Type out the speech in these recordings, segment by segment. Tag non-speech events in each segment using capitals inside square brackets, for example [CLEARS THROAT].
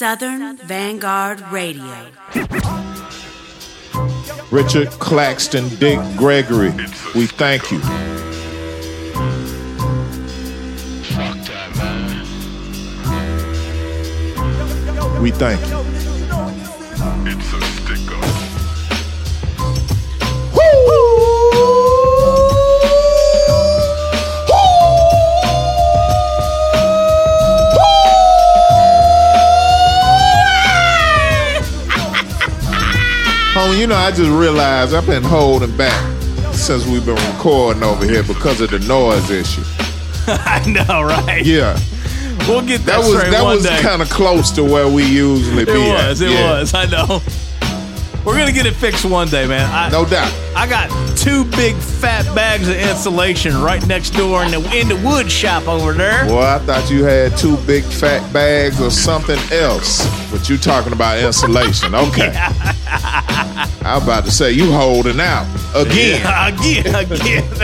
Southern Vanguard Radio. Richard Claxton, Dick Gregory, we thank you. We thank you. Homie, you know, I just realized I've been holding back since we've been recording over here because of the noise issue. [LAUGHS] I know, right? Yeah, We'll get that that, was that was kind of close to where we usually it be. at. was. It Yeah, was. I know. We're gonna get it fixed one day, man. I, No doubt. I got two big fat bags of insulation right next door in the in the wood shop over there. Well, I thought you had two big fat bags or something else, but you talking about insulation. Okay. [LAUGHS] I was about to say you holding out again. Yeah, [LAUGHS] again, again. [LAUGHS]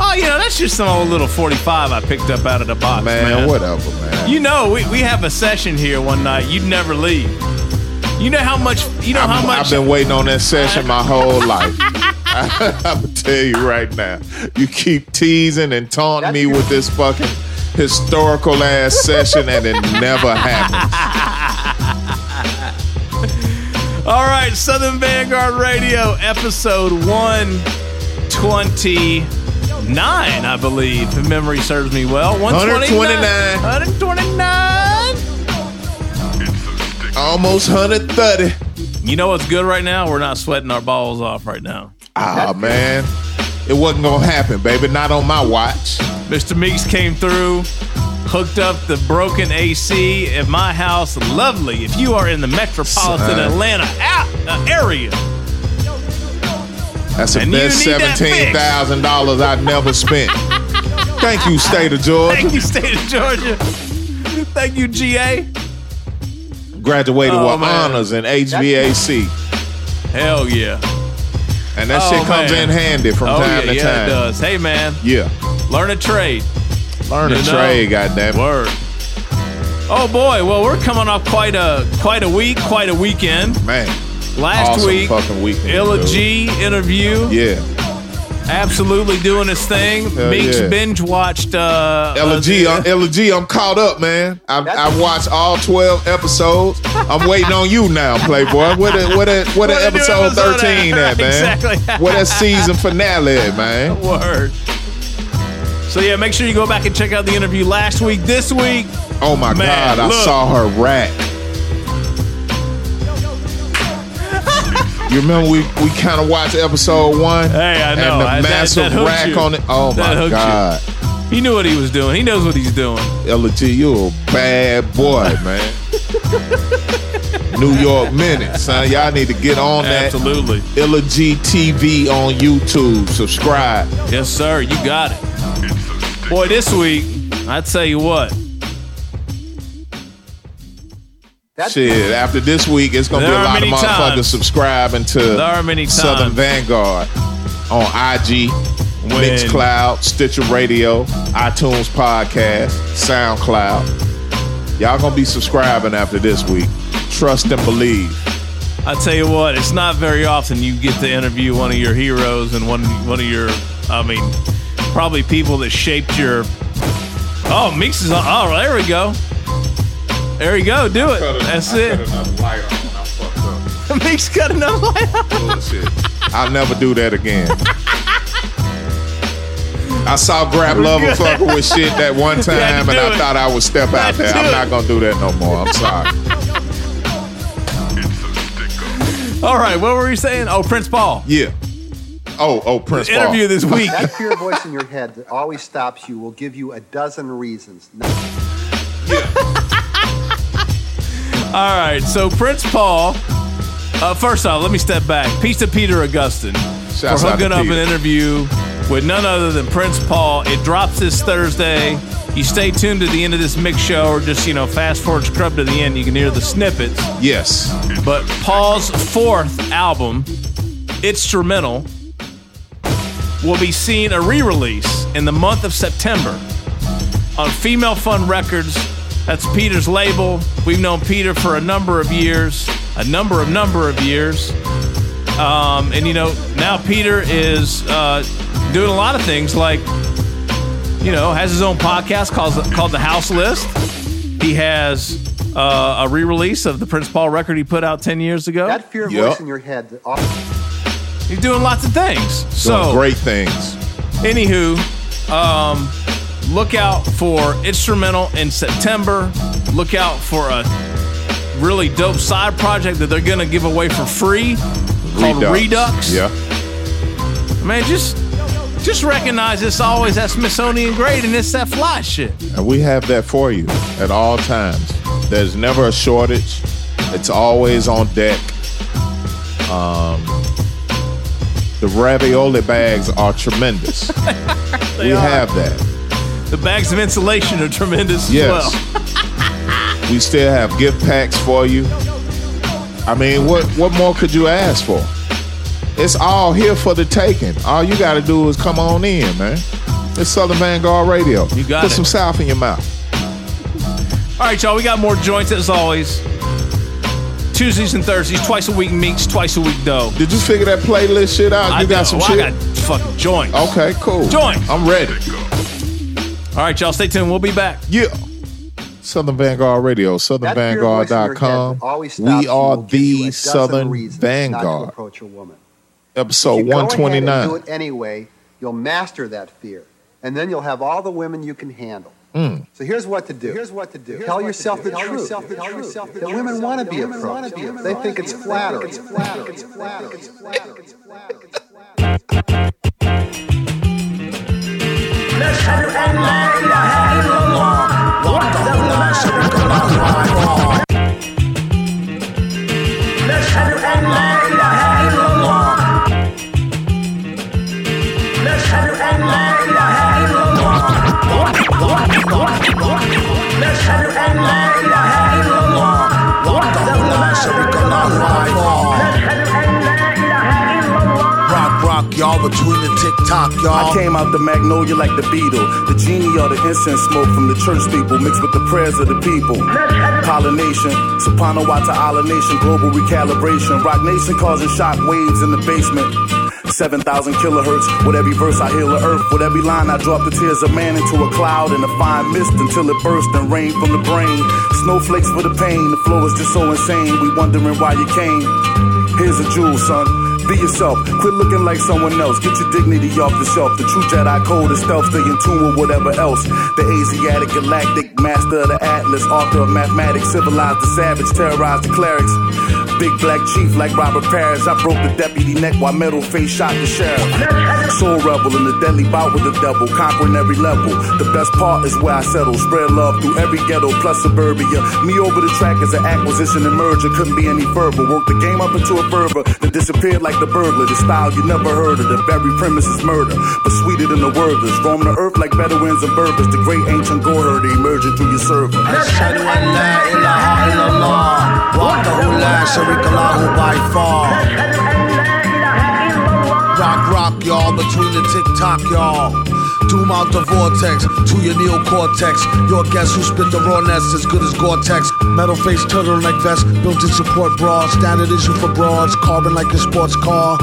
oh, you know, that's just some old little 45 I picked up out of the box, man. Man, whatever, man. You know, we, we have a session here one night. You'd never leave. You know how much. You know how I'm- much. I've been waiting on that session my whole life. [LAUGHS] I'm gonna tell you right now. You keep teasing and taunting me with this fucking historical ass session, and it never happens. All right, Southern Vanguard Radio, episode 129, I believe, if memory serves me well. 129. 129. Almost 130. You know what's good right now? We're not sweating our balls off right now. Ah man, it wasn't gonna happen, baby. Not on my watch. Mr. Meeks came through, hooked up the broken AC at my house. Lovely. If you are in the metropolitan Son. Atlanta a- uh, area, That's the And best seventeen thousand dollars I've never spent. Thank you, state of Georgia. thank you, state of Georgia. Thank you, GA. Graduated Oh, with man. honors in HVAC, Hell yeah. and that Oh, shit comes man. in handy from Oh, time yeah, to yeah, time. it does. Hey, man, Yeah, learn a trade. Learn a You know? trade, goddamn. Word. Oh boy, well we're coming off quite a quite a week, quite a weekend. Man, Last awesome week, fucking weekend. Illa. G interview, Yeah, absolutely doing his thing. Hell Meeks yeah. binge watched. Uh, Ella G, uh, I'm, Ella G, I'm caught up, man. I've, I've watched all 12 episodes. I'm waiting on you now, Playboy. What a, what a, what a What a episode episode 13 at? at, man? [LAUGHS] Exactly. What that season finale at, man? [LAUGHS] Word. So yeah, make sure you go back and check out the interview last week. This week, Oh my Man, God, I saw her rack. You remember we, we kind of watched episode one? Hey, I know. And the I- massive that hooked rack you. on it. Oh That my hooked you. God. he knew what he was doing. He knows what he's doing. Ella G, you a bad boy, [LAUGHS] man. New York Minute, son. Y'all need to get on that. Absolutely. Illa G TV on YouTube. Subscribe. Yes, sir. You got it. Boy, this week, I tell you what. Shit, after this week, it's gonna There be a lot of motherfuckers times. subscribing to There are many Southern times. Vanguard on IG, When- Mixcloud, Stitcher Radio, iTunes Podcast, SoundCloud. Y'all gonna be subscribing after this week. Trust and believe. I tell you what, it's not very often you get to interview one of your heroes and one one of your, I mean, probably people that shaped your. Oh, Meeks is on. Oh, there we go. There you go. Do it. That's it. Meeks [LAUGHS] cut another light on. Bullshit. I'll never do that again. I saw Grab Lover fucking with shit that one [LAUGHS] time, and I it. thought I would step out there. I'm it. not gonna do that no more. I'm sorry. All right, what were you saying? Oh, Prince Paul. Yeah. Oh, oh, Prince Paul. Interview this [LAUGHS] week. That pure voice in your head that always stops you will give you a dozen reasons. [LAUGHS] All right, so Prince Paul. Uh, first off, let me step back. Peace to Peter Agoston Shouts for out to hooking up Peter. an interview with none other than Prince Paul. It drops this Thursday. You stay tuned to the end of this mix show, or just you know fast forward scrub to the end. You can hear the snippets. Yes. But Paul's fourth album, Itstrumental, will be seeing a re release in the month of September on Female Fun Records That's Peter's label. We've known Peter for a number of years, a number of number of years. Um, and you know, now Peter is uh, doing a lot of things like, you know, has his own podcast called called The House List. He has uh, a re-release of the Prince Paul record he put out ten years ago. That fear Yep. voice in your head. that al- He's doing lots of things. Doing So great things. Anywho, um, look out for Itstrumental in September. Look out for a really dope side project that they're gonna give away for free called Redux. Yeah. Man, just just recognize it's always that Smithsonian grade and it's that fly shit. And we have that for you at all times. There's never a shortage. It's always on deck. Um, the ravioli bags are tremendous. [LAUGHS] we are. have that. The bags of insulation are tremendous as well. we still have gift packs for you. I mean, what what more could you ask for? It's all here for the taking. All you got to do is come on in, man. It's Southern Vanguard Radio. You got Put it. some south in your mouth. All right, y'all, we got more joints as always. Tuesdays and Thursdays, twice a week meets, twice a week though. Did you figure that playlist shit out? I you got know. some Well, shit? I got fucking joints. okay, cool. Joints. I'm ready. All right, y'all, stay tuned. We'll be back. Yeah. Southern Vanguard Radio, that fear voice in your head southernvanguard.com. that always stops We are will give you a the Southern reasons Not to Vanguard. approach a woman. Episode If you go ahead and 129. do it anyway, you'll master that fear, and then you'll have all the women you can handle. Mm. So here's what to do. Here's what to do. Tell yourself the truth. Tell yourself that women want to be approached. They think it's flattering. It's flattering. It's flattering. It's flattering. It's flattering. Rock, rock, y'all, between the tick tock, y'all. I came out the magnolia like the beetle, the genie or the incense smoke from the church people, mixed with the prayers of the people. Pollination, soprano wata ala nation, global recalibration. Rock nation causing shock waves in the basement. 7,000 kilohertz. With every verse I heal the earth. With every line I drop the tears of man into a cloud and a fine mist until it burst and rain from the brain. Snowflakes for the pain. The flow is just so insane. We wondering why you came. Here's a jewel, son. Be yourself. Quit looking like someone else. Get your dignity off the shelf. The true Jedi code is stealth. Stay in tune with whatever else. The Asiatic galactic master of the Atlas, author of mathematics, civilized the savage, terrorized the clerics. Big black chief like Robert Parish. I broke the deputy neck while metal face shot the sheriff. Soul rebel in the deadly bout with the devil, conquering every level. The best part is where I settle. Spread love through every ghetto plus suburbia. Me over the track is an acquisition and merger. Couldn't be any further. Work the game up into a fervor that disappeared like the burglar. The style you never heard of. The very premise is murder, but sweeter than the worders. Roaming the earth like Bedouins and Berbers. The great ancient gore herder emerging through your server. By far. Rock, rock, y'all, between the tick tock, y'all. Doom out the vortex to your neocortex. Your guess who spit the rawness as good as Gore-Tex. Metal face turtleneck vest, built in support bra. Standard issue for broads, carbon like a sports car.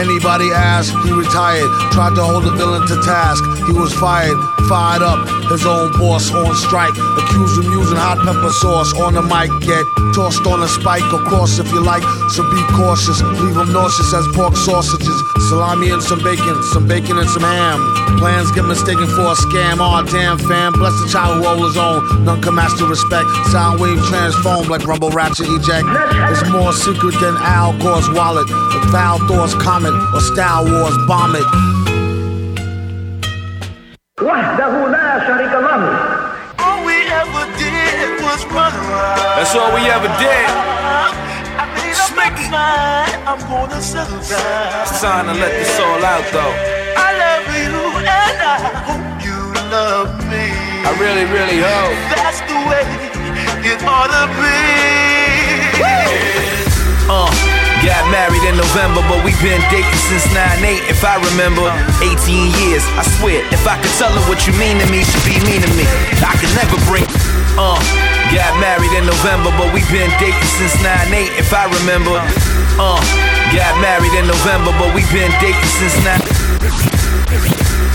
Anybody ask, he retired. Tried to hold the villain to task. He was fired, fired up. His own boss on strike. Accused him using hot pepper sauce on the mic. Get tossed on a spike, of course, if you like. So be cautious. Leave him nauseous as pork sausages. Salami and some bacon, some bacon and some ham. Plans get mistaken for a scam. Aw, damn fam. Bless the child who owes his own. None can the respect. Sound wave transform like rumble ratchet eject. It's more secret than Al Gore's wallet. Or Val Thor's comet. Or Star Wars bomb it. All we ever did was run around. That's all we ever did. I made up my mind, I'm gonna settle down. It's time to let this all out, though. I love you and I hope you love me. I really, really hope. That's the way it ought to be. Uh, got married in November, but we've been dating since 9-8, if I remember. 18 years, I swear, if I could tell her what you mean to me, she'd be mean to me. I could never bring Uh, got married in November, but we've been dating since 9-8, if I remember. Uh, got married in November, but we've been dating since 9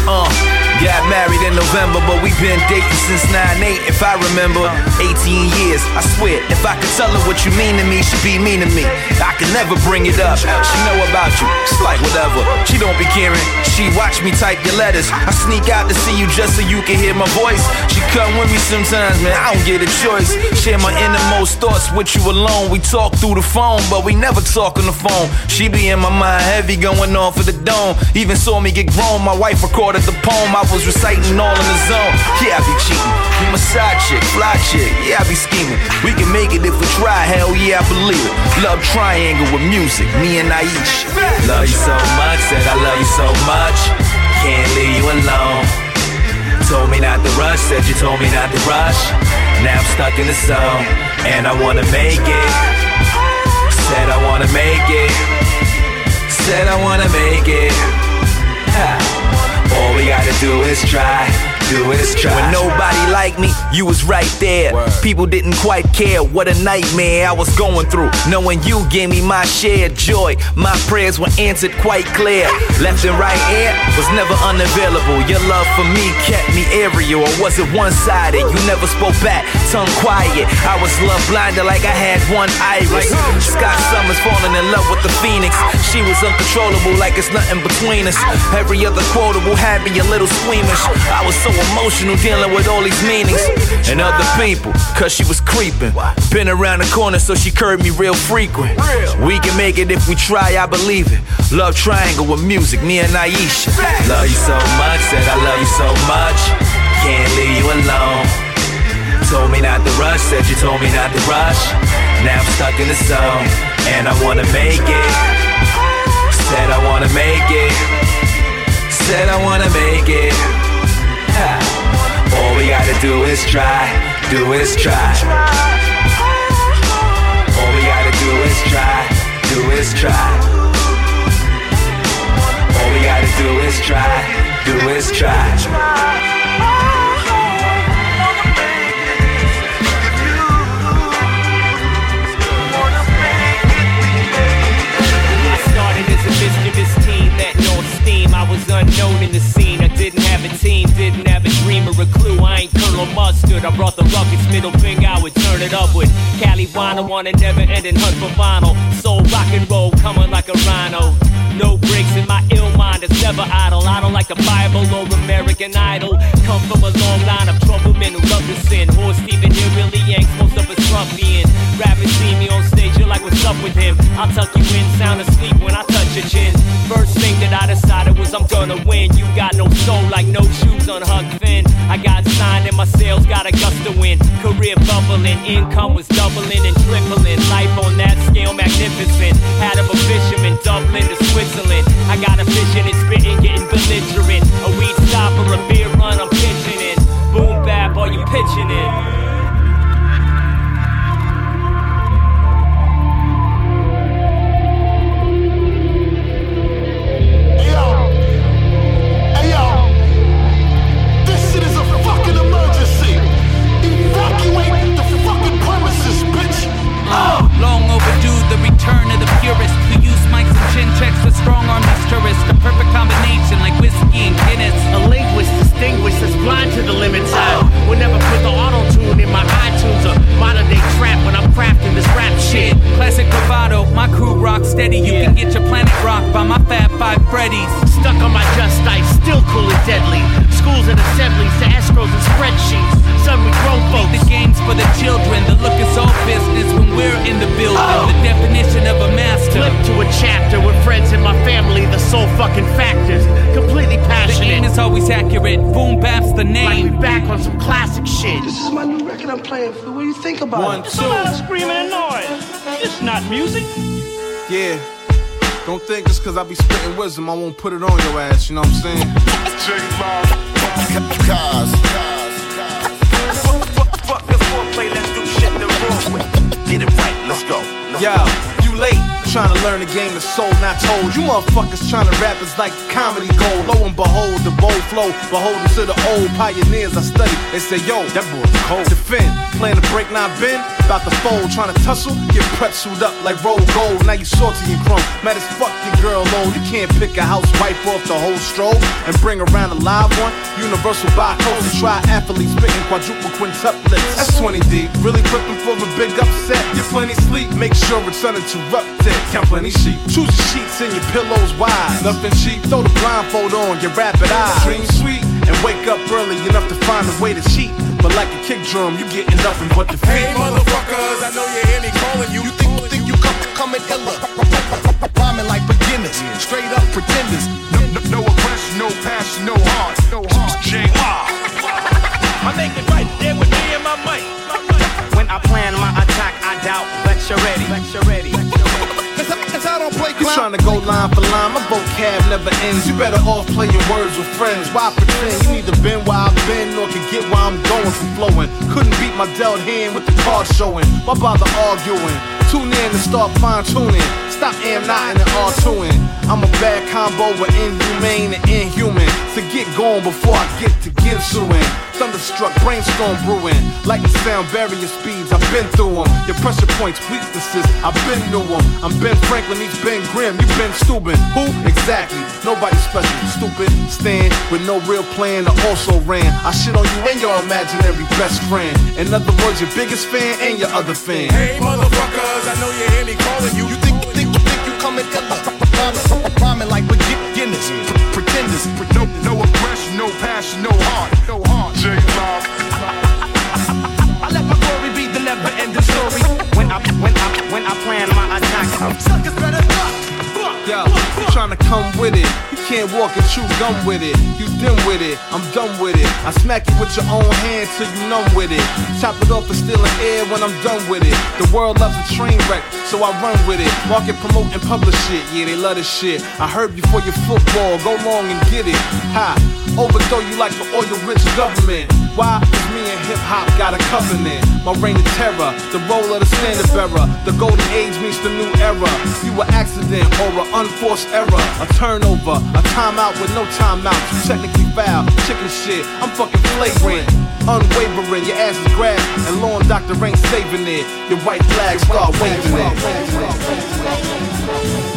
uh, got married in November, but we've been dating since 9-8, if I remember. 18 years, I swear, if I could tell her what you mean to me, she'd be mean to me. I could never bring it up. She know about you, it's like whatever. She don't be caring. She watch me type your letters. I sneak out to see you just so you can hear my voice. She come with me sometimes, man, I don't get a choice. Share my innermost thoughts with you alone. We talk through the phone, but we never talk on the phone. She be in my mind heavy, going on for the dome. Even saw me get grown, my wife recorded the poem I was reciting all in the zone. Yeah, I be cheating. You my side chick, fly chick. Yeah, I be scheming. We can make it if we try. Hell yeah, I believe it. Love triangle with music, me and Aisha. Love you so much, said I love you so much. Can't leave you alone. Told me not to rush, said you told me not to rush. Now I'm stuck in the zone, and I wanna make it. Said I wanna make it. Said I wanna make it. Ha. All we gotta do is try, do is try. When nobody liked me, you was right there. People didn't quite care what a nightmare I was going through. Knowing you gave me my share joy. My prayers were answered quite clear. Left and right ear was never unavailable. Your love for me kept me aerial, or was it one sided? You never spoke back, tongue quiet. I was love blinded like I had one iris. Scott Summers falling in love with the Phoenix. She was uncontrollable like it's nothing between us. Every other quotable had me a little squeamish. I was so emotional dealing with all these meanings. And other people, cause she was creeping. Been around the corner, so she curved me real frequent. We can make it if we try, I believe it. Love triangle with music, me and Aisha. Love you so much, said I love you so much. Can't leave you alone. Told me not to rush, said you told me not to rush. Now I'm stuck in the zone, and I wanna make it. Said I wanna make it. Said I wanna make it. We gotta do is try, do is try. All we gotta do is try, do is try. All we gotta do is try, do is try. I want a never ending hunt for vinyl. Soul rock and roll, coming like a rhino. No breaks in my ill mind, it's never idle. I don't like the Bible or American Idol. Come from a long line of troublemen who love to sin. Horse Steven here really yanks most of us ruffian. Rappers see me on stage, you're like, what's up with him? I'll tuck you in, sound asleep when I touch your chin. First thing that I decided was I'm gonna win. You got no soul like no shoes on Huck Finn. I got signed and my sales got a gust of wind. Career bubbling, income was doubling and tripling. Life on that scale magnificent. Had of a fisherman, Dublin to Switzerland. I got a vision and spitting, getting belligerent. A weed stop or a beer run, I'm pitching in. Boom bap, are you pitching in? Purist who use mics and chin checks with strong arm tourists. A perfect combination like whiskey and Guinness. A linguist distinguished as blind to the limits. I would never put the auto tune in my iTunes or modern day trap when I'm crafting this rap shit. Classic bravado, my crew rock steady. You can get your planet rocked by my Fab Five Freddies. Stuck on my just ice, still cool and deadly. Schools and assemblies to escrows and spreadsheets. Son, we grown folks. The games for the children. The look is all business when we're in the building. Oh! The definition of a master. Flip to a chapter with friends in my family, the sole fucking factors. Completely passionate. The passionate. aim is always accurate. Boom bap's the name. like we name. back on some classic shit. This is my new record I'm playing. For. What do you think about One, it? two. screaming and noise. It's not music. Yeah. Don't think just cause I be spitting wisdom, I won't put it on your ass, you know what I'm saying? Get it right, let's go. Yo, you late. Trying to learn the game that's sold, not told. You motherfuckers trying to rap is like comedy gold. Lo and behold, the bold flow, beholden to the old pioneers I study. They say, yo, that boy's cold. Defend, playing the break, not bend. About to fold, trying to tussle, get pretzeled up like roll gold. Now you salty and crumb. Mad as fuck your girl low. You can't pick a house, wipe off the whole stroll and bring around a live one. Universal barcode, try athletes spitting quadruple quintuplets. That's 20 deep. Really prepping for a big upset. Get plenty sleep, make sure it's uninterrupted. Plenty sheep. Choose your sheets and your pillows wide. Nothing cheap. Throw the blindfold on, your rapid eyes. Dream sweet and wake up early enough to find a way to cheat. But like a kick drum, you getting nothing but defeat. Hey, motherfuckers, I know you hear me calling you. You think, you think you come, coming illa? Rhyming like beginners, straight up pretenders. To go line for line, my vocab never ends. You better off playing words with friends. Why pretend you neither been where I've been or can get where I'm going from flowing? Couldn't beat my dealt hand with the card showing. Why bother arguing? Tune in and start fine tuning. Stop am not and all tuning. I'm a bad combo with inhumane and inhuman. So get going before I get to get suing. Thunderstruck, brainstorm brewing. Lightning sound, various speeds, I've been through them. Your pressure points, weaknesses, I've been through them. I'm Ben Franklin, he's Ben Grimm, you've been stupid. Who? Exactly. Nobody special, stupid. Stand with no real plan, I also ran. I shit on you and your imaginary best friend. In other words, your biggest fan and your other fan. Hey, motherfuckers, I know you hear me calling you. You think, you think, you think you coming illa? Rhyming, rhyming like pretenders. Pre- No, no aggression, no passion, no heart, no heart. J. Rob. I let my glory be the never ending story. When I when I when I plan my attack, suckers better duck. Yo, you trying to come with it. You can't walk and chew gum with it. You dim with it, I'm done with it. I smack you with your own hand till you numb with it. Chop it off and stealing air when I'm done with it. The world loves a train wreck, so I run with it. Market, promote, and publish it. Yeah, they love this shit. I heard you for your football, go long and get it. Ha, overthrow you like the oil rich government. Why? Cause me and hip hop got a covenant. My reign of terror, the role of the standard bearer. The golden age meets the new era. You an accident or an unforced error. A turnover, a timeout with no timeout. You technically foul, chicken shit. I'm fucking flagrant. Unwavering, your ass is grass, and lawn doctor ain't saving it. Your white flag start waving it.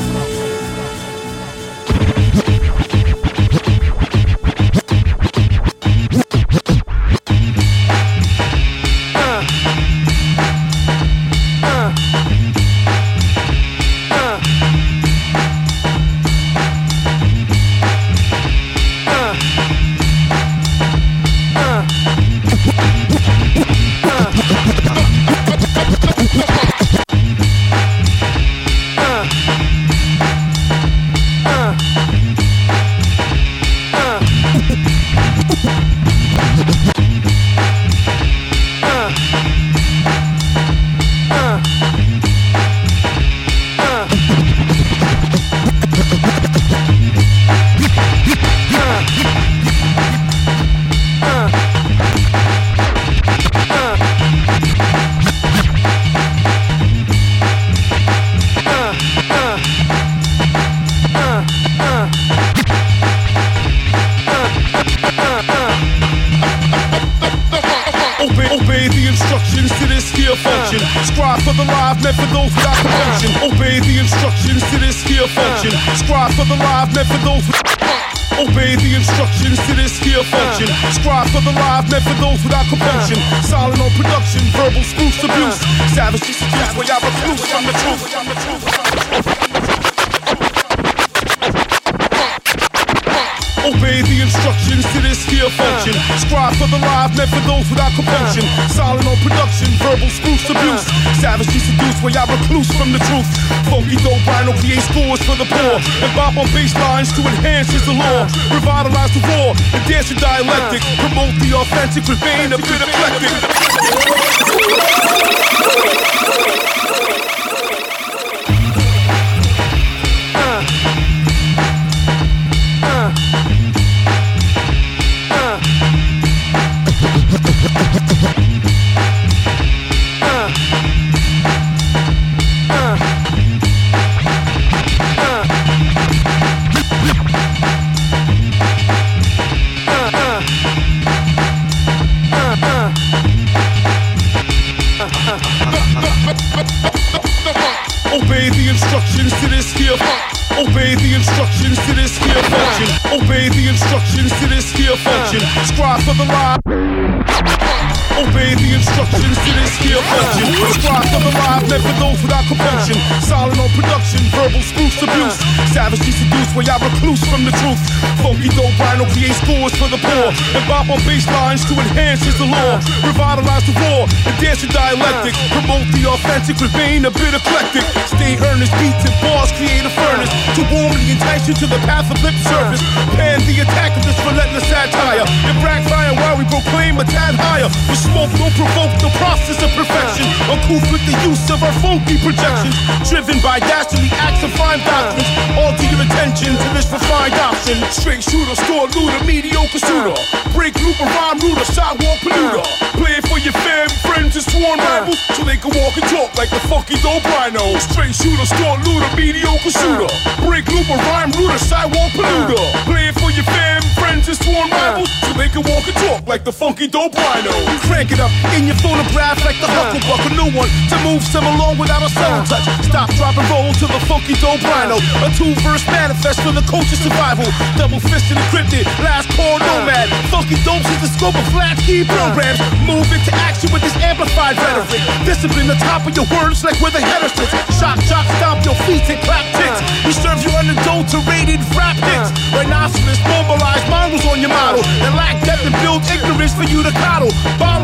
Obey, the instructions to this here function. Scribe for the live, meant for those without convention. Obey the instructions to this here function. Scribe for the live, meant for those with Obey the instructions to this here function. Scribe for the live, meant for those without convention. Silent on production, verbal spruce abuse. Savage seduce where y'all recluse from the truth. Obey the instructions to this here function. Scribe for the live, meant for those without compunction. Silent on production, verbal spruce abuse. Savagely seduced where y'all recluse from the truth. Funky dope rhino create scores for the poor. And bop on bass lines to enhance his allure. Revitalize the war and dance your dialectic. Promote the authentic vein a bit eclectic. Scribe for the live. Obey the instructions to this here function. Scribe for the live, for those without compunction. Silent on production, verbal spruce abuse. Savagely seduced where y'all recluse from the truth. Funky dope rhino creates scores for the poor. And bop on bass lines to enhance his allure. Revitalize the war and dance your dialectic. Promote the authentic, remain a bit eclectic. Stay earnest, beats and bars create a furnace. To warmly entice you to the path of lip service. Pan the attack of this relentless satire. And backfire while we proclaim a tad higher. Smoke don't provoke the process of perfection. Uncouth with the use of our funky projections. Driven by dastardly acts of fine doctrines. All to your attention to this refined option. Straight shooter, score looter, mediocre shooter. Break looper, rhyme rooter, sidewalk polluter. Play it for your fam, friends, and sworn rivals. So they can walk and talk like the funky dope rhino. Straight shooter, score looter, mediocre shooter. Break looper, rhyme rooter, sidewalk polluter. Play it for your fam, friends, and sworn rivals. So they can walk and talk like the funky dope rhino. Crank it up in your phonograph like the Hucklebuck, a new one to move some along without a soul touch. Stop, drop, and roll to the funky dope rhino. A two verse manifest for the culture survival. Double fisted encrypted, last call nomad. Funky dopes is the scope of flat key programs. Move into action with this amplified rhetoric. Discipline the top of your words like where the header sits. Shock, shock, stomp your feet and clap ticks. We serve you unadulterated rap hits. Rhinoceros, mobilize mongrels on your model. And lack depth and build ignorance for you to coddle.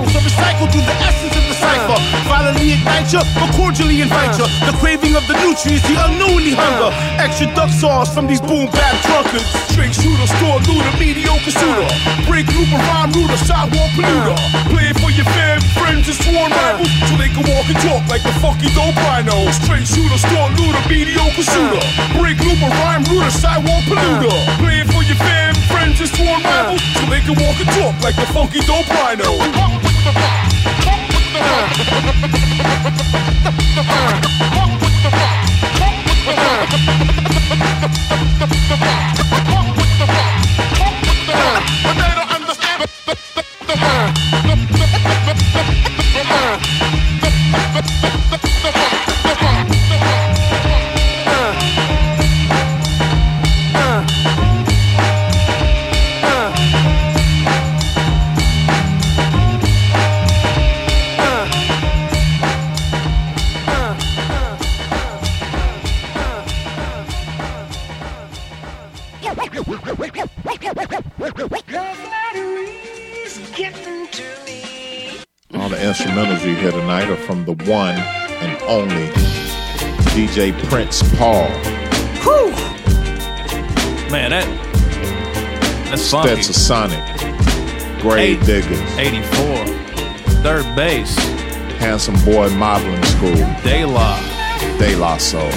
Bottles are recycled through the essence of the cipher. Uh. Violently ignite you, but cordially invite you. Uh. The craving of the nutrients, the unknowingly uh. hunger. Extra duck sauce from these boom bap drunkards. Straight shooter, store looter, mediocre shooter. Break looper, rhyme rooter, sidewalk polluter. Play it for your fam, friends, and sworn rivals. So they can walk and talk like the funky dope rhino. Straight shooter, store looter, mediocre shooter. Break looper, rhyme rooter, sidewalk polluter. Play it for your fam, friends, and sworn rivals. So they can walk and talk like the funky dope rhino. All the instrumentals [LAUGHS] you hear tonight are from the one and only DJ Prince Paul. Whew. Man, that that's funky. Stetsasonic. Grave Eight- Diggers. 84. Third Bass. Handsome Boy Modeling School. De La. De La Soul.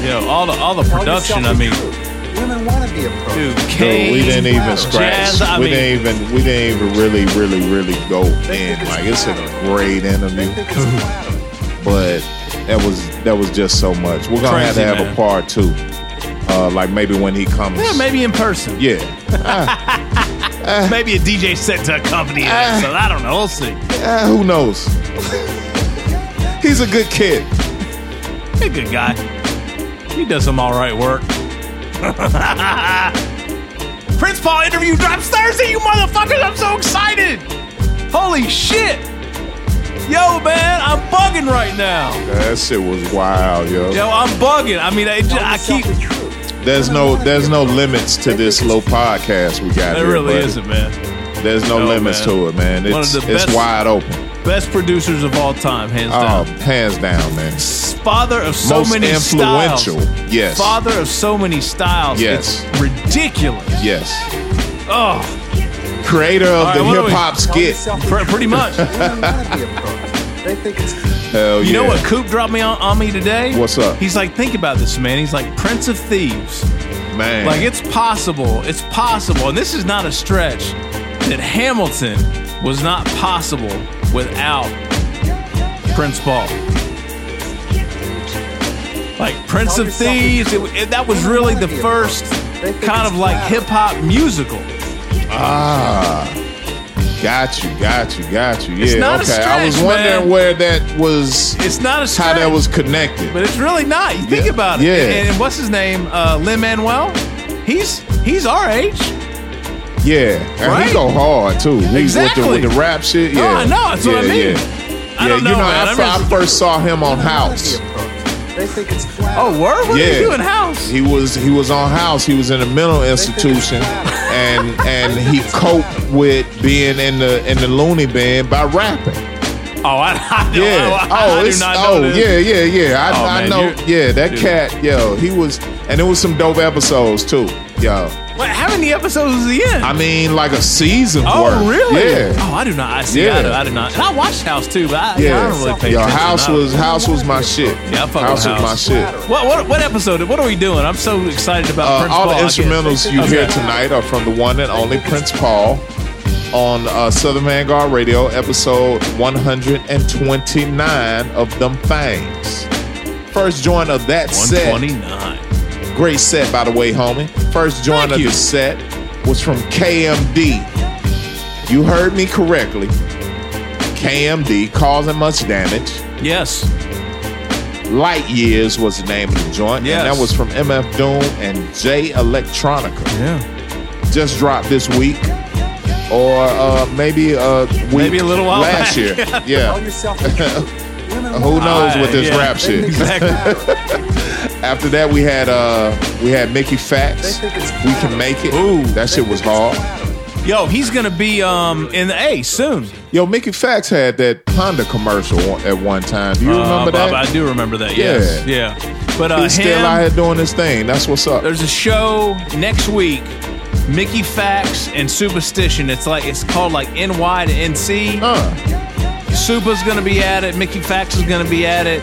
You know, all the all the production. yourself I mean. Women want to be a pro. dude, Dude, we didn't even scratch. Jazz, we mean, didn't even we didn't even really, really, really go in. Like it's a great interview. [LAUGHS] but that was that was just so much. We're gonna have to have man. a part two. Uh, like maybe when he comes. yeah, maybe in person. Yeah. [LAUGHS] Maybe a DJ set to accompany. Ah. [LAUGHS] so I don't know. We'll see. Uh, who knows? He's a good kid. He's a good guy. He does some all right work. Prince Paul interview drops Thursday, you motherfuckers. I'm so excited. Holy shit. Yo, man, I'm bugging right now. That shit was wild, yo. Yo, I'm bugging. I mean, I, just, I keep. There's no there's no limits to this little podcast we got here. There here. really buddy. isn't, man. There's no, No, limits man. to it, man. It's it's best- wide open. Best producers of all time, hands down. Oh, down. hands down, man. Father of so Most many influential. styles. Yes. Father of so many styles. Yes. It's ridiculous. Yes. Oh, Creator of right, the what do we- hip hop skit. pretty much. Women want to be a pro. They think it's [LAUGHS] Hell You yeah. know what Coop dropped me on, on me today? What's up? He's like, think about this, man. He's like Prince of Thieves. Man. Like it's possible, it's possible, and this is not a stretch that Hamilton was not possible without Prince Paul. Like Prince of Thieves, it, it- that was really the first pro. They think kind of like hip hop musical. Ah. Got you, got you, got you. Yeah, It's not a okay. I was stretch, wondering man. where that was. It's not a how stretch. that was connected. But it's really not. You think Yeah. about it. Yeah. And, and what's his name? Uh, Lin Manuel. He's he's our age. Yeah, and Right? he go hard too. He, Exactly. with, the, with the rap shit. No, Yeah, I know, that's yeah, what I mean. Yeah, I yeah don't know, you know, man. I, I'm fir- I just- first saw him on House. They think it's. Oh, word? What yeah, are you doing, House? He was he was on House. He was in a mental institution, and and he coped with being in the in the loony bin by rapping. Oh, I, [LAUGHS] I, know- Yeah. I, I, oh, it's, not oh, know oh, this. yeah, yeah, yeah. I, Oh, I man, know. Yeah, that dude. cat, yo, he was, and it was some dope episodes too, yo. Wait, how many episodes is he in? I mean, like a season. Oh, worth. really? Yeah. Oh, I do not. I see. Yeah. I, do, I do not. And I watched House too, but I, Yeah, I don't really pay Yo, attention. House was House was my shit. Yeah, I fuck House with was my shit. What what what episode? What are we doing? I'm so excited about Uh, Prince all Paul. the instrumentals you Okay. hear tonight are from the one and only Prince Paul on uh, Southern Vanguard Radio, episode 129 of Them Things. First joint of that set. 129. Great set, by the way, homie. First joint Thank of you. the set was from KMD. You heard me correctly. KMD, causing much damage. Yes. Light Years was the name of the joint. Yes. And that was from MF Doom and Jay Electronica. Yeah. Just dropped this week. Or uh, maybe a week Maybe a little while last back. year. [LAUGHS] Call Yeah. yourself the truth. Women Who want knows with this yeah. rap shit? think Exactly. [LAUGHS] flat. After that, we had uh, we had Mickey Factz. They think it's We can make it. Ooh. that shit was hard. Yo, he's gonna be um in the A soon. Yo, Mickey Factz had that Honda commercial at one time. Do you remember Uh, that? I, I do remember that. Yes. Yeah. But uh, He's still him, out here doing his thing. That's what's up. There's a show next week. Mickey Factz and Supastition. It's like it's called like NY to NC. Uh, Super's gonna be at it. Mickey Factz is gonna be at it.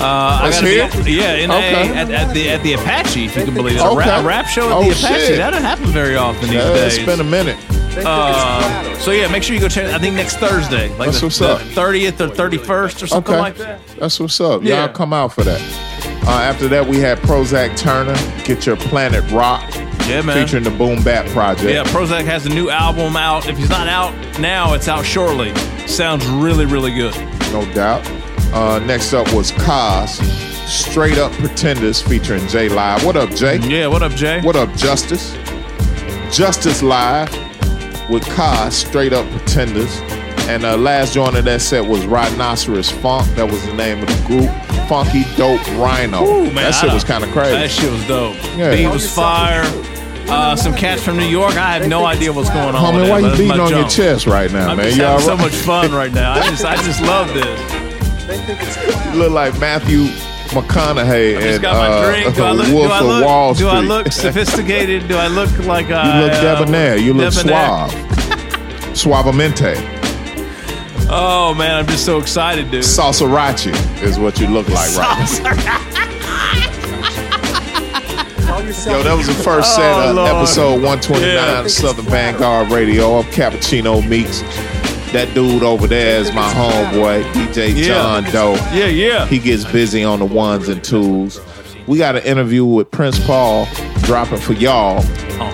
Uh, That's gotta here? Be, yeah, in Okay. A, at, at the at the Apache, if you can believe it. A, Okay. rap, a rap show at Oh, the Apache. shit. That doesn't happen very often these yeah, days. it's been a minute. They think it's Uh, so yeah, make sure you go check. I think next Thursday, like That's the, what's up. thirtieth or thirty first or something Okay. like that. That's what's up. Yeah. Y'all come out for that. Uh, after that, we had Prozac Turner, Get Your Planet Rock, Yeah, man. featuring the Boom Bap Project. Yeah, Prozac has a new album out. If he's not out now, it's out shortly. Sounds really, really good. No doubt. Uh, next up was Cos, Straight Up Pretenders, featuring J-Live. What up, Jay? Yeah, what up, Jay? What up, Justice? Justice Live with Cos, Straight Up Pretenders. And uh, last joint of that set was Rhinoceros Funk. That was the name of the group. Funky Dope Rhino. Ooh, man, that shit was kind of crazy. That shit was dope. Yeah. Beat was fire. Uh, some cats from New York. I have no idea what's going on. Homie, why you beating on your chest right now, I'm man? You having so much fun right now. I just, I just love this. They think it's You look like Matthew McConaughey I just and got my uh, drink. Do I [LAUGHS] look? Wolf do I of look? Wall do I Street. look [LAUGHS] sophisticated? Do I look like a You look uh, debonair. You look debonair? suave. Suavemente. Oh man, I'm just so excited, dude. Salsarachi is what you look like right now. [LAUGHS] Yo, that was the first Oh, set of Lord. episode 129 Yeah. of Southern Vanguard Radio. I'm Cappuccino Meeks. That dude over there is my homeboy, DJ Yeah. John Doe. Yeah, yeah. He gets busy on the ones and twos. We got an interview with Prince Paul dropping for y'all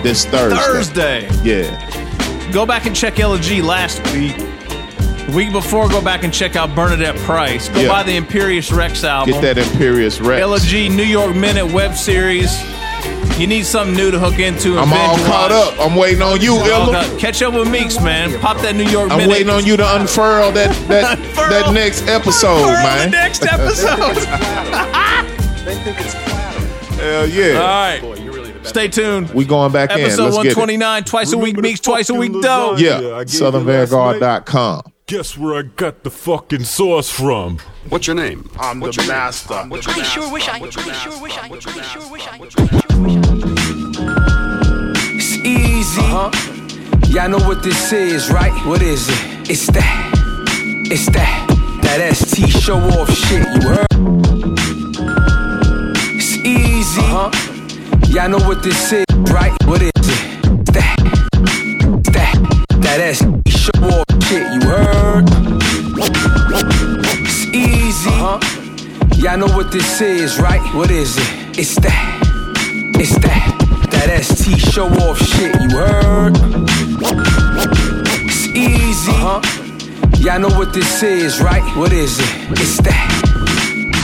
this Thursday. Thursday. Yeah. Go back and check LG last week. The week before, go back and check out Bernadette Price. Go Yeah. buy the Imperious Rex album. Get that Imperious Rex. LG New York Minute web series. You need something new to hook into. and I'm all binge caught watch. up. I'm waiting on you, All Illa. Catch up with Meeks, man. Pop that New York I'm Minute. waiting on you to unfurl that that, Unfurl- that next episode, Unfurl man. the next episode. They think it's flat. Hell yeah. All right. Stay tuned. We going back in. Episode Let's get it. 129, twice a week, Meeks, twice a week, fucking dough. lasagna Yeah. I gave you last SouthernVanguard.com. Guess where I got the fucking sauce from? What's your name? I'm the master. What's your I name? sure wish I, I sure wish I, I sure wish I, I sure wish I. It's easy. Uh-huh. Y'all know what this is, right? What is it? It's that. It's that. That ST show off shit, you heard? It's easy. Uh-huh. Y'all know what this is, right? What is it? It's that. It's that. That ST show off shit, you heard? It's easy. huh Y'all know what this is, right? What is it? It's that. It's that. That ST show off shit, you heard? It's easy. Uh-huh. Y'all know what this is, right? What is it? It's that.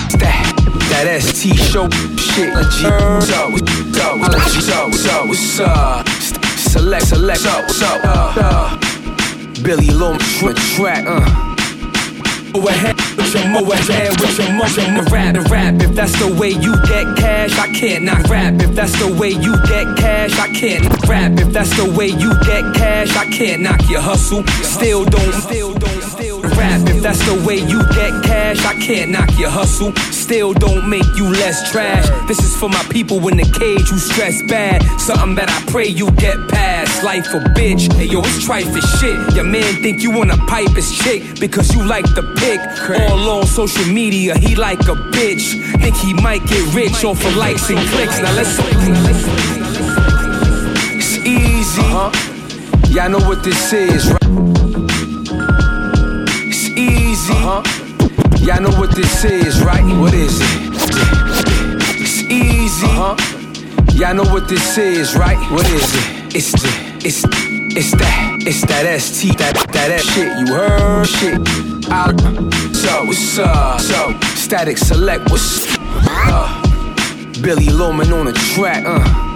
It's that. That ST show shit. Up? What's up? What's up? What's up? What's up? Select, select. What's up? Billy Loom, track, uh. Go ahead with your mo ahead with your mo your rap the rap if that's the way you get cash I can't not rap. If that's the way you get cash I can't rap. If that's the way you get cash I can't knock your hustle still don't still don't still rap. If that's the way you get cash I can't knock your hustle. Still don't make you less trash. This is for my people in the cage who stress bad. Something that I pray you get past. Life a bitch. Hey yo it's trife as shit. Your man think you wanna pipe his chick because you like the pic. All on social media he like a bitch. Think he might get rich off of likes and clicks. Now let's it's easy. Uh-huh. y'all know what this is right easy. Uh-huh. y'all know what this is right? What is it? It's easy. Uh-huh. y'all know what this is right? What is it? It's the it's it's that it's that ST that that that shit. You heard shit. So what's up? So static select what's uh Billy Loman on the track uh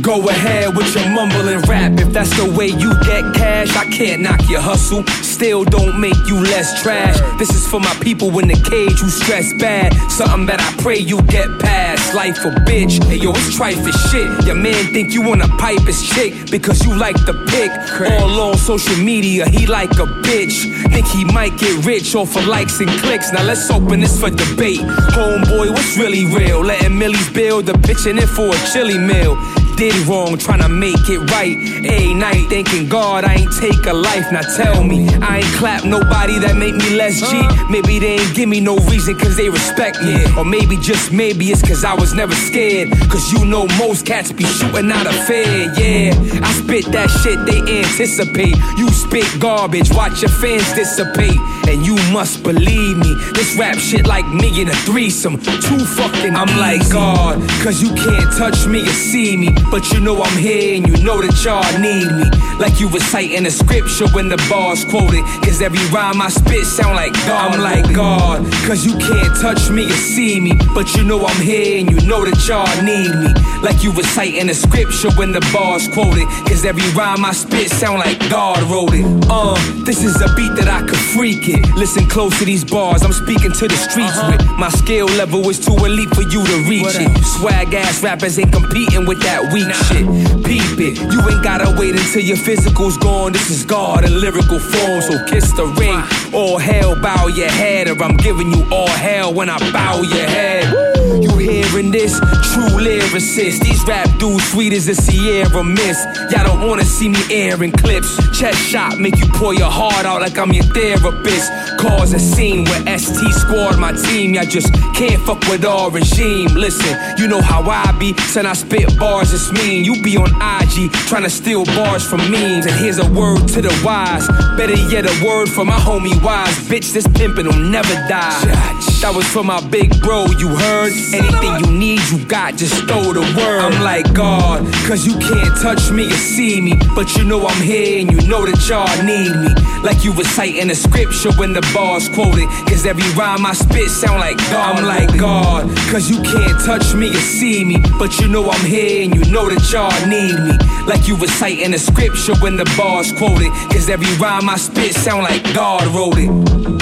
Go ahead with your mumbling rap. If that's the way you get cash I can't knock your hustle. Still don't make you less trash. This is for my people in the cage who stress bad. Something that I pray you get past. Life a bitch. Hey yo it's trife as shit. Your man think you wanna pipe his chick because you like the pic. All on social media he like a bitch. Think he might get rich off of likes and clicks. Now let's open this for debate. Homeboy what's really real? Letting Millie's build a the pitching it for a chili meal did wrong trying to make it right. A night thinking God I ain't take a life. Now tell me I ain't clap nobody that make me less G. Maybe they ain't give me no reason cause they respect me. Or maybe just maybe it's cause I was never scared. Cause you know most cats be shooting out of fear. Yeah I spit that shit they anticipate. You spit garbage watch your fans dissipate. And you must believe me this rap shit like me in a threesome. Too fucking I'm like God. Cause you can't touch me or see me but you know I'm here and you know that y'all need me. Like you reciting a scripture when the bars quoted. Cause every rhyme I spit sound like God. I'm like God. Cause you can't touch me or see me. But you know I'm here and you know that y'all need me. Like you reciting a scripture when the bars quoted. Cause every rhyme I spit sound like God wrote it. Uh this is a beat that I could freak it. Listen close to these bars I'm speaking to the streets uh -huh. with. My skill level is too elite for you to reach it. swag ass rappers ain't competing with that weak nah. shit. Peep it. You ain't gotta wait until your physical's gone. This is God in lyrical form so kiss the ring. All hell bow your head or I'm giving you all hell when I bow your head. you hearing this. True lyricist. These rap dudes sweet as a Sierra mist. Y'all don't want to see me airing clips. Chest shot make you pour your heart out like I'm your therapist. Cause a scene where ST squad my team. Y'all just can't fuck with our regime. Listen you know how I be. Send I spit bars it's mean. You be on IG trying to steal bars from memes. And here's a word to the wise. Better yet a word for my homie wise. Bitch, this pimpin' will never die that was for my big bro you heard anything you need you got just throw the word. I'm like God cause you can't touch me or see me. But you know I'm here and you know that y'all need me. Like you reciting a scripture when the bars quoted cause every rhyme I spit sound like God. I'm like God cause you can't touch me or see me. But you know I'm here and you know that y'all need me. Like you reciting a scripture when the bars quoted cause every rhyme I spit sound like God wrote it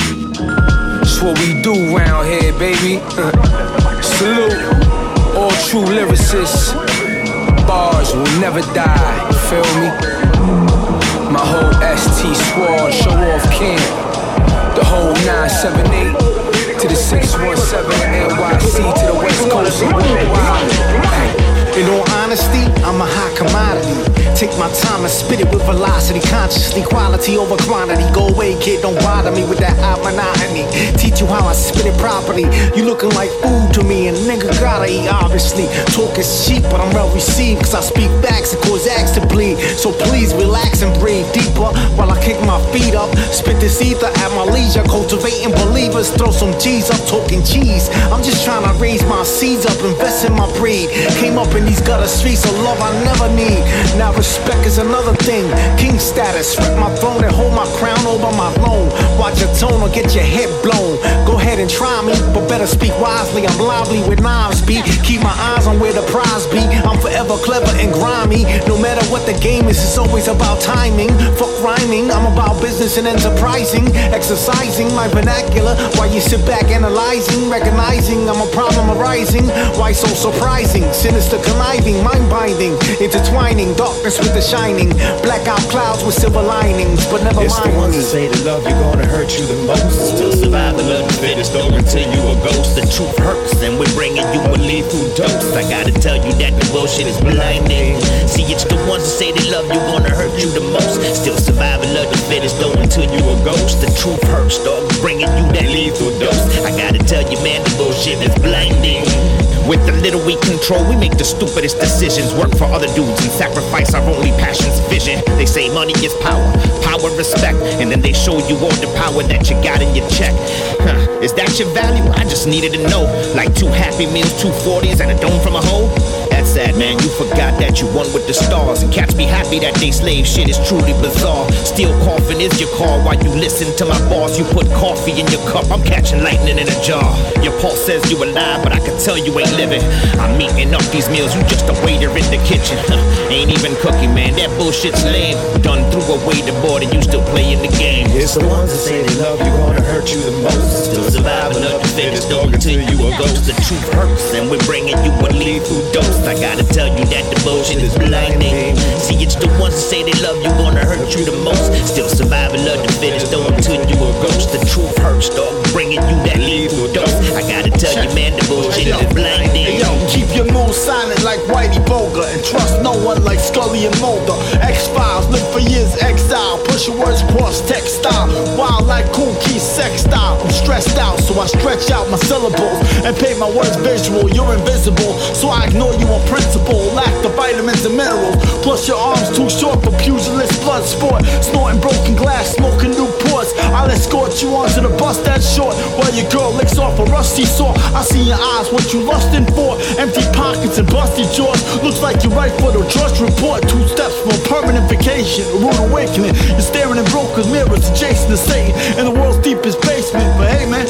what we do round here baby. [LAUGHS] Salute all true lyricists. Bars will never die feel me? My whole ST squad show off camp. The whole 978 to the 617 NYC to the west coast. In my time and spit it with velocity. Consciously quality over quantity. Go away kid don't bother me with that hot monotony. Teach you how I spit it properly. You looking like food to me and nigga gotta eat obviously. Talk is cheap but I'm well received cause I speak facts and cause acts to bleed. So please relax and breathe deeper while I kick my feet up. Spit this ether at my leisure cultivating believers. Throw some cheese up talking cheese. I'm just trying to raise my seeds up invest in my breed. Came up in these gutter streets of love I never need. Now respect Respect is another thing. King status, rep my throne and hold my crown over my throne. Watch your tone or get your head blown. Go ahead and try me, but better speak wisely. I'm lively with knives beat. Keep my eyes on where the prize be. I'm forever clever and grimy. No matter what the game is, it's always about timing. Fuck rhyming, I'm about business and enterprising. Exercising my vernacular while you sit back analyzing, recognizing I'm a problem arising. Why so surprising? Sinister conniving, mind binding, intertwining darkness with the shining. Blackout clouds with silver linings, but never It's the mind. ones that say that love you gonna hurt you the most. Still survival of the fittest, though until you a ghost. The truth hurts, and we're bringing you a lethal dose. I gotta tell you that the bullshit is blinding. See, it's the ones that say they love you gonna hurt you the most. Still survival of the fittest, though until you a ghost. The truth hurts, dog, bringing you that lethal dose. I gotta tell you, man, the bullshit is blinding. With the little we control, we make the stupidest decisions. Work for other dudes and sacrifice our only passion's vision. They say money is power, power, respect, and then they show you all the power that you got in your check. Huh, is that your value? I just needed to know. Like two happy meals, two 40s, and a dome from a hole? Sad, man. You forgot that you won with the stars. And cats be happy that they slave shit is truly bizarre. Steel coffin is your car while you listen to my boss. You put coffee in your cup, I'm catching lightning in a jar. Your pulse says you alive, but I can tell you ain't living. I'm eating up these meals, you just a waiter in the kitchen. [LAUGHS] Ain't even cooking, man. That bullshit's lame. Done threw away the board and you still playing the game. It's the ones that say they love you gonna hurt you the most. Still surviving up the fittest, dog, until you a ghost. The truth hurts, and we're bringing you a lethal dose. Gotta tell you that devotion is blinding. See, it's the ones that say they love you gonna hurt you the most. Still surviving of the fittest, though, until you a ghost. The truth hurts, dog, bringing you that lethal dose. I gotta tell you, man, bullshit is blinding. Yo, keep your mood silent like Whitey Bulger and trust no one like Scully and Mulder. X Files, live for years exile, push your words across textile. Wild like Kool Keith sex style. I'm stressed out, so I stretch out my syllables and paint my words visual. You're invisible, so I ignore you on principle. Lack the vitamins and minerals, plus your arms too short for pugilist blood sport. Snorting broken glass, smoking new ports. I'll escort you onto the bus that's short while your girl licks off a rusty saw. I see your eyes what you lusting for. Empty pockets and busted jaws. Looks like you're right for the trust report. Two steps from permanent vacation, a rude awakening. You're staring in brokers' mirrors, adjacent to Satan in the world's deepest basement. But hey, man,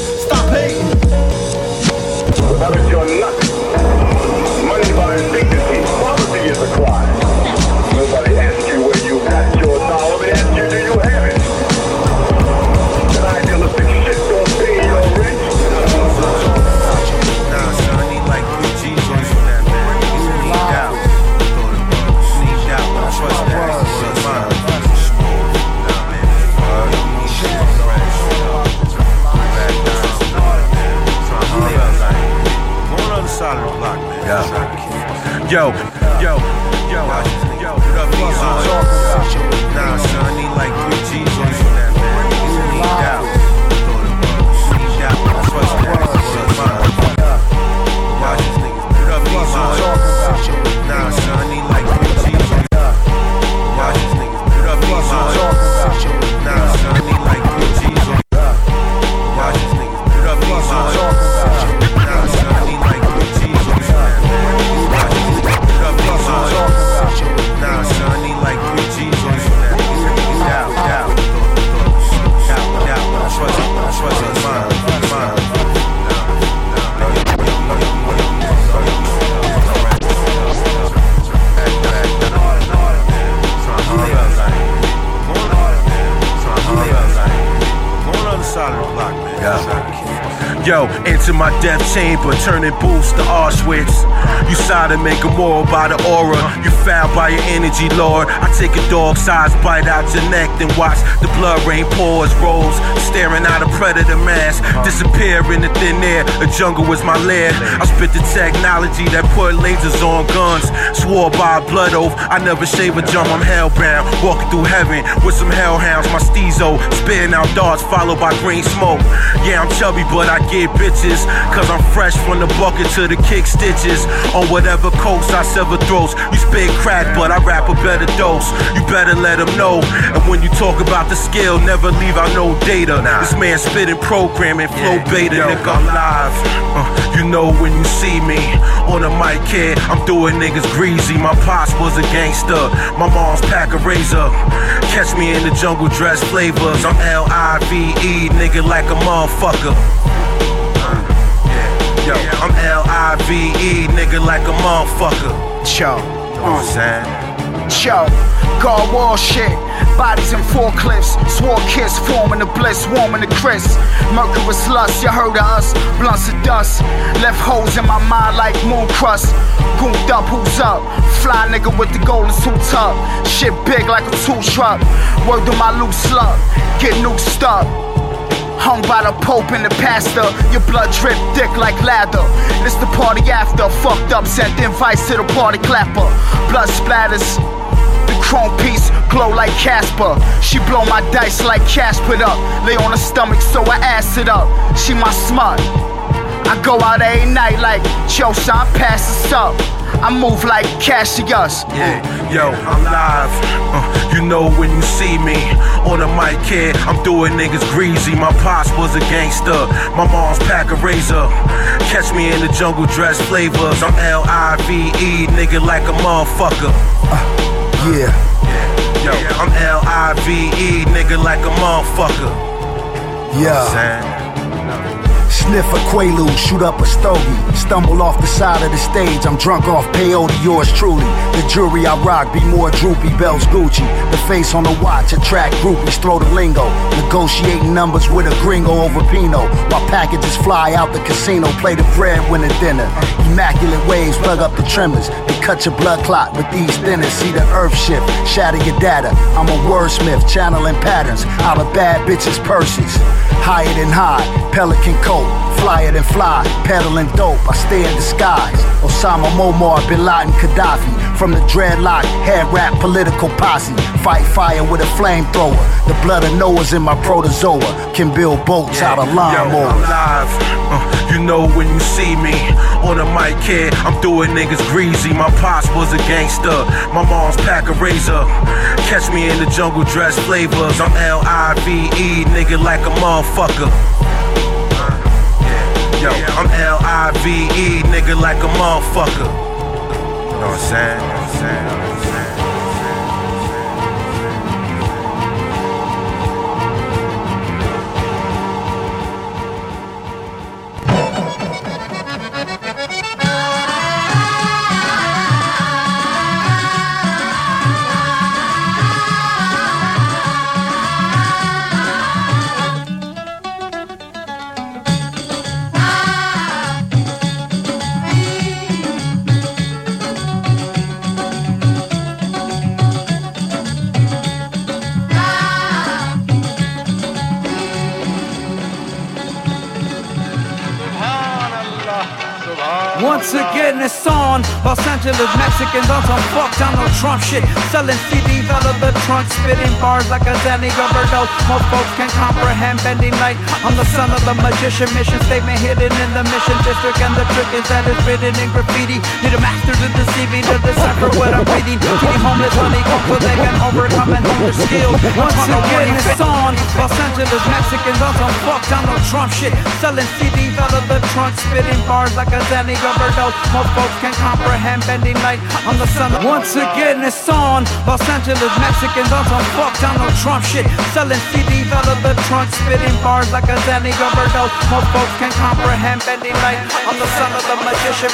turning booths to Auschwitz. You side to make a moral by the aura. You foul by your energy, Lord. Take a dog sized bite out your neck, then watch the blood rain pours, rolls, staring out a predator mask. Disappear in the thin air. A jungle was my lair. I spit the technology that put lasers on guns. Swore by a blood oath, I never shave a jump. I'm hellbound, walking through heaven with some hellhounds. My steezo, spitting out darts, followed by green smoke. Yeah, I'm chubby, but I get bitches. Cause I'm fresh from the bucket to the kick stitches. On whatever coast I sever throats. You spit crack, but I rap a better dose. You better let them know. And when you talk about the skill, never leave out no data. This man spitting programming, flow beta, nigga, I'm live. Uh, you know when you see me On the mic kid, I'm doing niggas greasy. My pops was a gangster. My mom's pack a razor. Catch me in the jungle dress flavors. I'm L-I-V-E, nigga like a motherfucker. Yo, I'm L-I-V-E, nigga like a motherfucker. Cho. You know what I'm saying? Cho, God wall shit. Bodies in forklifts, swore kiss, forming the bliss, warming the crisp. Mercurous lust, you heard of us, blunts of dust. Left holes in my mind like moon crust. Gooned up, who's up? Fly nigga with the golden suit up. Shit big like a tool truck. Word to my loose slug, get noosed up. Hung by the Pope and the pastor. Your blood drip thick like lather. This the party after. Fucked up, sent invites to the party clapper. Blood splatters. The chrome piece glow like Casper. She blow my dice like Casper up. Lay on her stomach, so I ass it up. She my smut. I go out every night like Joe, son, pass this up. I move like Cassius. Yeah, yo, I'm live. Uh, you know when you see me on the mic kid, I'm doing niggas greasy. My pops was a gangster. My mom's pack a razor. Catch me in the jungle dress flavors. I'm L-I-V-E, nigga like a motherfucker. Yeah. Yo, I'm L-I-V-E, nigga like a motherfucker. Yeah. Sniff a Quaalude, shoot up a stogie. Stumble off the side of the stage, I'm drunk off peyote, yours truly. The jewelry I rock be more droopy, bells Gucci. The face on the watch attract groupies, throw the lingo. Negotiating numbers with a gringo over Pino. While packages fly out the casino, play the breadwinner dinner. Immaculate waves, plug up the tremors. They cut your blood clot with these thinners. See the earth shift, shatter your data. I'm a wordsmith, channeling patterns out of bad bitches' purses. Higher than high, pelican coat, flyer than fly, peddling dope. I stay in disguise. Osama Momar, Bin Laden, Gaddafi. From the dreadlock, head wrap, political posse. Fight fire with a flamethrower. The blood of Noah's in my protozoa. Can build boats out of Yo, I'm lawnmowers. live. Uh, you know when you see me on the mic kid, I'm doing niggas greasy. My pops was a gangster. My mom's pack a razor. Catch me in the jungle dress flavors. I'm L-I-V-E, nigga like a motherfucker. Yo, I'm L-I-V-E, nigga like a motherfucker. You know what I'm saying? You know what I'm saying? You know what I'm saying? Once again, it's on. Los Angeles Mexicans on some fuck Donald Trump shit. Selling CDs out of the trunk, spitting bars like a Danny overdose. Most folks can't comprehend bending light. I'm the son of the magician. Mission statement hidden in the mission district. And the trick is that it's written in graffiti. Need a master to deceiving to decipher what I'm reading. Keeping homeless honeycomb so they can overcome and hone their skills. Once again, it's on. Los Angeles Mexicans on some fuck Donald Trump shit. Selling CDs out of the trunk, spitting bars like a Danny overdose. Most folks can comprehend bending light. I'm the of. Once again, it's on. Los Angeles Mexicans on some fuck Donald Trump shit. Selling CDs out of the trunk, spitting bars like a Danny overdose. Most folks can comprehend bending light. I'm the son of the magician.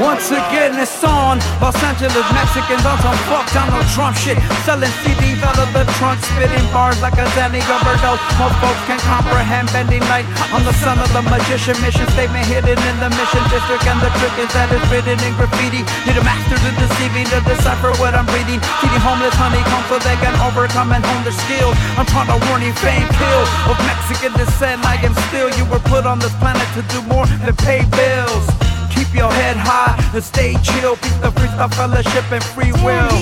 Once again, it's on. Los Angeles Mexicans on some fuck Donald Trump shit. Selling CDs out of the trunk, spitting bars like a Danny overdose. Most folks can comprehend bending light. I'm the son of the magician. Mission statement hidden in the mission district. And the trick is that it's written in graffiti. Need a master to deceiving to decipher what I'm reading. Feeding homeless honeycomb so they can overcome and hone their I'm trying to warn you, fame kill of Mexican descent. I am still. You were put on this planet to do more than pay bills. Keep your head high and stay chill. Beat the freestyle fellowship and free will.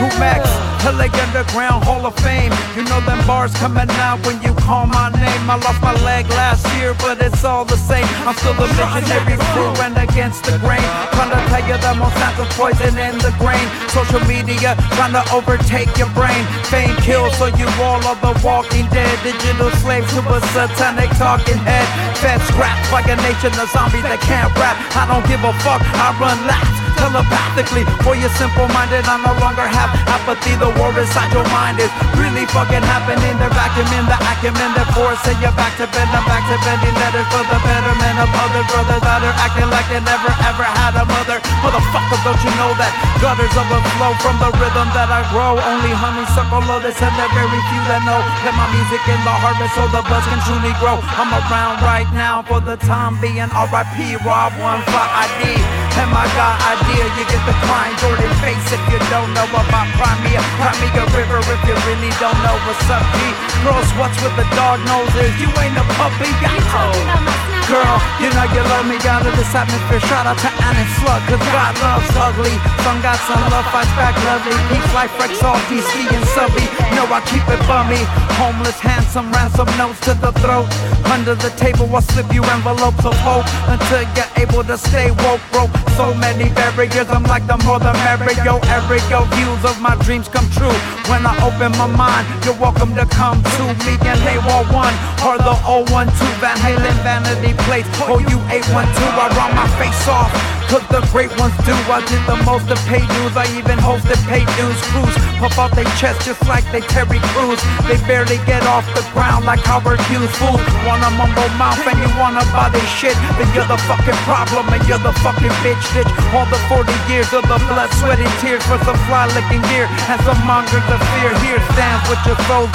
2Mex, LA Underground Hall of Fame. You know them bars coming out when you call my name. I lost my leg last year, but it's all the same. I'm still a missionary crew and against the grain. Trying to tell you that Monsanto's poison in the grain. Social media trying to overtake your brain. Fame kills, so you all are the walking dead. Digital slaves to a satanic talking head. fed scraps like a nation of zombies that can't rap. I don't give a fuck, I run laps telepathically. For you simple minded, I no longer have apathy. The war inside your mind is really fucking happening. They're vacuuming the acumen, they're forcing you back to bed. I'm back to bending letters for the betterment of other brothers that are acting like they never ever had a mother. Motherfucker, don't you know that gutters overflow from the rhythm that I grow? Only honeysuckle lotus, and there very few that know that my music in the harvest so the buzz can truly grow. I'm around right now for the time being. R.I.P. Rob One Five ID. And my God, idea, you get the crying Jordan face if you don't know about Crimea. Crimea River if you really don't know what's up, G. Girls, what's with the dog noses? You ain't a puppy, I Girl, you know you love me out of this atmosphere. Shout out to Ant and Slug, cause God loves ugly. Some got some love, fights back lovely. Peace, life, Rex, all DC and subby. No, I keep it bummy. Homeless, handsome, ransom notes to the throat. Under the table, I'll slip you envelopes of hope until you're able to stay woke, broke. So many barriers, I'm like the more the merrier. Every yo views of my dreams come true. When I open my mind, you're welcome to come to me and they war one or the 012 Van Halen vanity plates. Oh, you 812, I run my face off. Cause the great ones do. I did the most of pay news. I even hosted paid news crews. Puff out their chest just like they Terry Crews. They barely get off the ground like Howard Hughes. Fools wanna mumble mouth and you wanna buy this shit. Then you're the fucking problem you're the fucking bitch. bitch. all the 40 years of the blood, sweat, and tears for some fly licking gear and some mongers of fear. Here stands with your soul's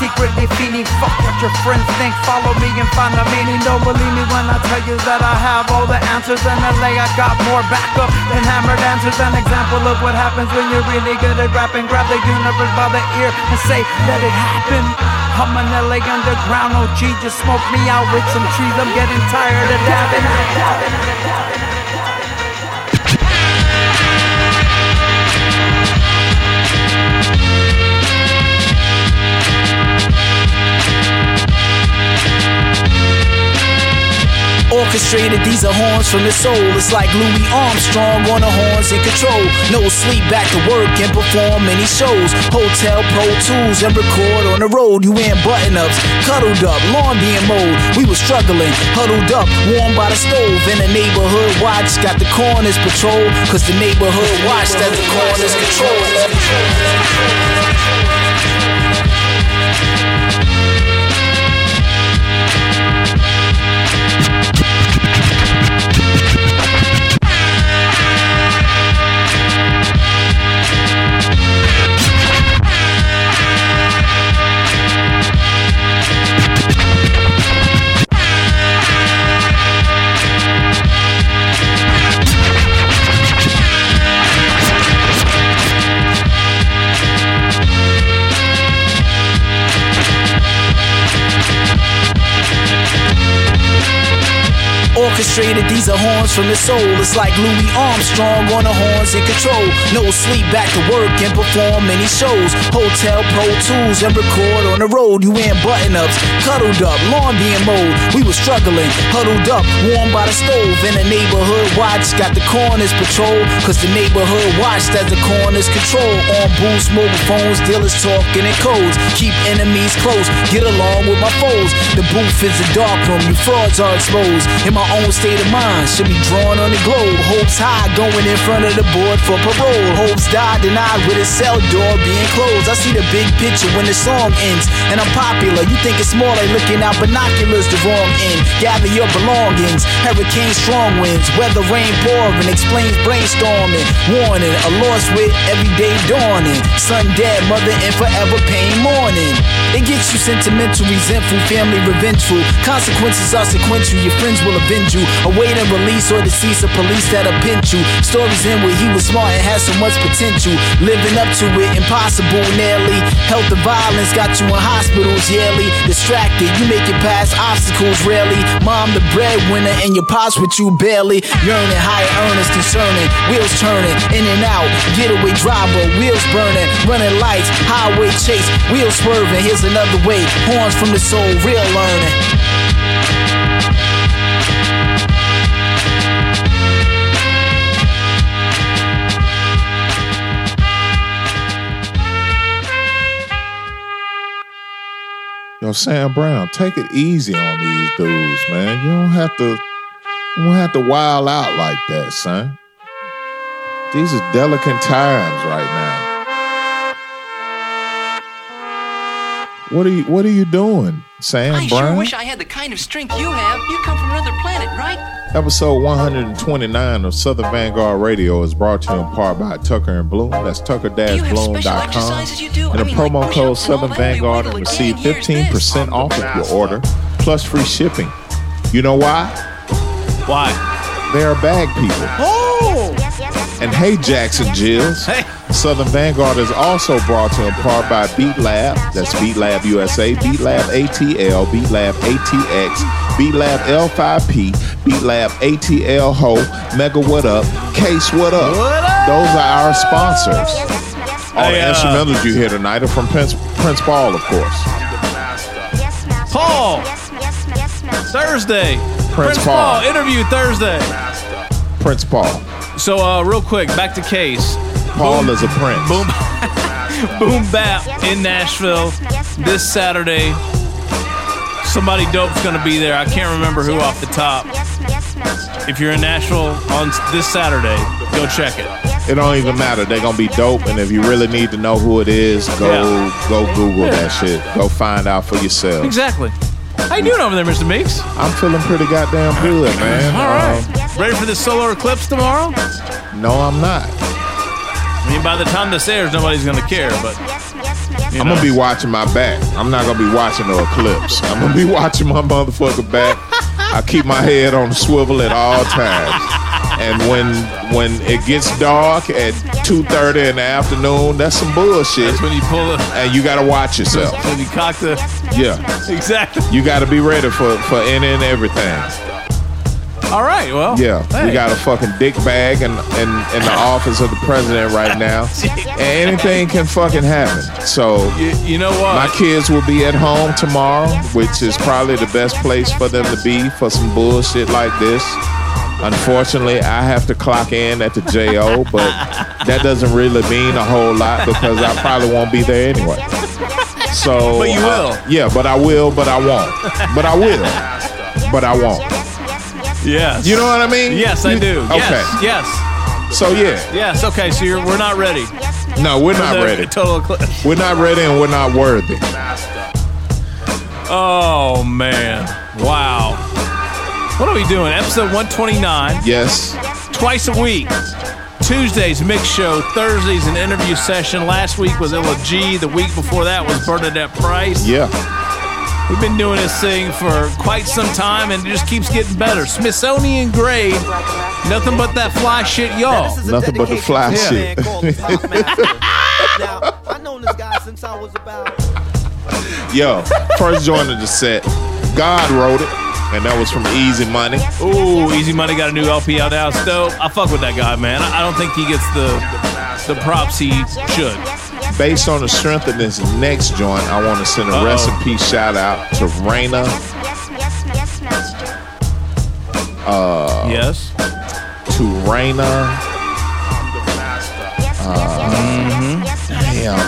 secretly feeding. Fuck what your friends think. Follow me and find the meaning. Don't believe me when I tell you that I have all the answers in LA. I got more backup than hammered answers. An example of what happens when you're really good at rapping. Grab the universe by the ear and say, let it happen. I'm an LA underground oh, OG. Just smoke me out with some trees. I'm getting tired of dabbing. Orchestrated, these are horns from the soul. It's like Louis Armstrong on the horns in control. No sleep, back to work and perform many shows. Hotel Pro Tools and record on the road. You in button ups, cuddled up, lawn being mowed. We were struggling, huddled up, warm by the stove. In the neighborhood watch, got the corners patrol. Cause the neighborhood watched as the corners control. Orchestrated, these are horns from the soul. It's like Louis Armstrong on the horns in control. No sleep, back to work and perform many shows. Hotel Pro Tools and record on the road. You in button ups, cuddled up, lawn being mowed. We were struggling, huddled up, warm by the stove. In the neighborhood watch, got the corners patrol. Cause the neighborhood watched as the corners control. On booths, mobile phones, dealers talking in codes. Keep enemies close, get along with my foes. The booth is a dark room, you frauds are exposed. In my own state of mind, should be drawn on the globe. Hopes high, going in front of the board for parole. Hopes die, denied with a cell door being closed. I see the big picture when the song ends, and I'm popular. You think it's more like looking out binoculars, the wrong end. Gather your belongings, hurricane strong winds, weather rain pouring, explains brainstorming. Warning, a lost with everyday dawning. Son dead, mother in forever pain mourning. It gets you sentimental, resentful, family revengeful. Consequences are sequential, your friends will avenge you. Awaiting release or to decease of police that'll pinch you. Stories in where he was smart and had so much potential. Living up to it, impossible nearly. Health and violence got you in hospitals yearly. Distracted, you make it past obstacles rarely. Mom the breadwinner and your pops with you barely. Yearning, higher earners concerning. Wheels turning, in and out. Getaway driver, wheels burning. Running lights, highway chase. Wheels swerving, here's another way. Horns from the soul, real learning. Sam Brown, take it easy on these dudes, man. You don't have to you don't have to wild out like that, son. These are delicate times right now. What are you what are you doing, Sam I Brown? sure wish I had the kind of strength you have. You come from another planet, right? Episode 129 of Southern Vanguard Radio is brought to you in part by Tucker and Bloom. That's tucker-bloom.com. exercises you do? And I a mean, like promo code push-ups and all Southern? Vanguard and receive 15% off of your order, plus free shipping. You know why? Why? They're bag people. Oh! And hey, Jackson Jills. Hey. Southern Vanguard is also brought to you in part by Beat Lab. That's Beat Lab USA, Beat Lab ATL, Beat Lab ATX, Beat Lab L5P, Beat Lab ATL Ho, Mega What Up, Case What Up. What up? Those are our sponsors. All Hey, the uh, instrumentals you hear tonight are from Prince, Prince Paul, of course. Paul. Thursday. Prince Paul. interview Thursday. Prince Paul. So, uh, real quick, back to case. Paul is a prince. Boom, [LAUGHS] boom, bap in Nashville this Saturday. Somebody dope's gonna be there. I can't remember who off the top. If you're in Nashville on this Saturday, go check it. It don't even matter. They're gonna be dope, and if you really need to know who it is, go Yeah. go Google Yeah. that shit. Go find out for yourself. Exactly. How you doing over there, Mr. Meeks? I'm feeling pretty goddamn good, man. All right. Um, Ready for the solar eclipse tomorrow? no, I'm not. I mean, by the time this airs, nobody's gonna care. But you I'm gonna be watching my back. I'm not gonna be watching the eclipse. I'm gonna be [LAUGHS] watching my motherfucker back. I keep my head on the swivel at all times. And when when it gets dark at 2:30 in the afternoon, that's some bullshit. That's when you pull it. And you gotta watch yourself. When you cock the. Yeah. [LAUGHS] Exactly. You gotta be ready for for any and everything. All right. Well. Yeah, we got a fucking dick bag in, in, in the office of the president right now. [LAUGHS] And anything can fucking happen. So, You, you know what? my kids will be at home tomorrow, which is probably the best place for them to be for some bullshit like this. Unfortunately, I have to clock in at the JO, but that doesn't really mean a whole lot because I probably won't be there anyway. So, But you uh, will. yeah, but I will, but I won't. But I will, but I won't. Yes. You know what I mean? Yes, I do. Okay. Yes. Yes. So yeah, Yes. Okay. So you're, we're not ready. no, we're not the ready. Total eclipse. We're not ready, and we're not worthy. Oh man! Wow. What are we doing? Episode 129. Yes. Twice a week. Tuesdays mix show. Thursdays an interview session. Last week was Illa Ghee. The week before that was Bernadette Price. Yeah. We've been doing this thing for quite some time, and it just keeps getting better. Smithsonian grade. Nothing but that fly shit, y'all. Nothing but the fly Yeah. shit. [LAUGHS] now, I've known this guy since I was about. Yo, first joint of the set. God wrote it, and that was from Easy Money. Ooh, Easy Money got a new LP out now. It's dope. I fuck with that guy, man. I I don't think he gets the the props he should. Based on the strength of this next joint, I want to send a Uh-oh. recipe shout out to Raina. Uh, yes. To Raina. Uh, Damn.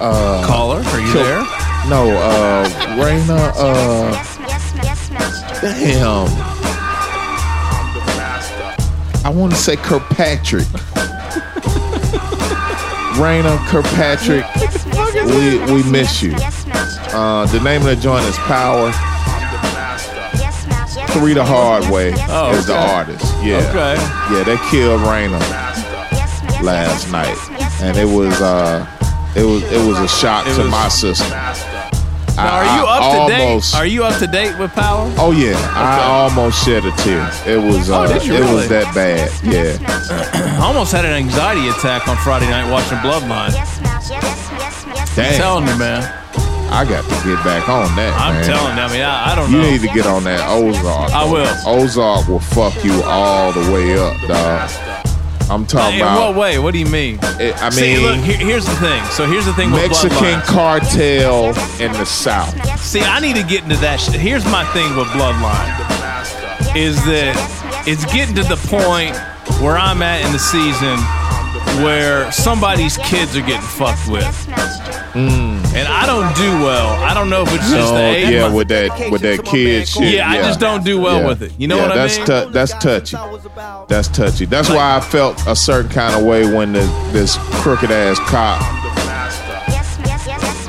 Uh, Caller, are you Kil- there? No, uh, Raina. Uh, damn. I want to say Kirkpatrick. Raina Kirkpatrick, we we miss you. Uh, the name of the joint is Power. Three the Hard Way Oh, is the okay. artist. Yeah. Okay. Yeah, they killed Raina last night, and it was uh, it was it was a shock It to was- my system. Now, are you I up to almost- date? Are you up to date with Power? Oh yeah, I almost shed a tear. It was Oh, uh, did it really? was that bad. Yeah. [CLEARS THROAT] I almost had an anxiety attack on Friday night watching Bloodline. Damn. I'm telling you, man. I got to get back on that. I'm man. telling you. I mean, I, I don't know. You know. need to get on that Ozark. I will. Ozark will fuck you all the way up, dog. I'm talking In about. what way? What do you mean? It- I See, mean, look, here- here's the thing. So here's the thing with Mexican cartel in the South. See, I need to get into that. Sh- Here's my thing with Bloodline is that it's getting to the point where I'm at in the season where somebody's kids are getting fucked with. Mm and I don't do well. I don't know if it's just the age. yeah, with that with that kid shit. yeah, I just don't do well Yeah. with it. You know Yeah, what I that's mean? that's touchy. That's touchy. That's why I felt a certain kind of way when the, this crooked ass cop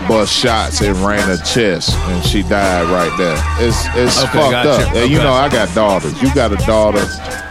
bust shots and ran her chest, and she died right there. It's it's Okay, fucked gotcha. up. And You know, I got daughters. You got a daughter.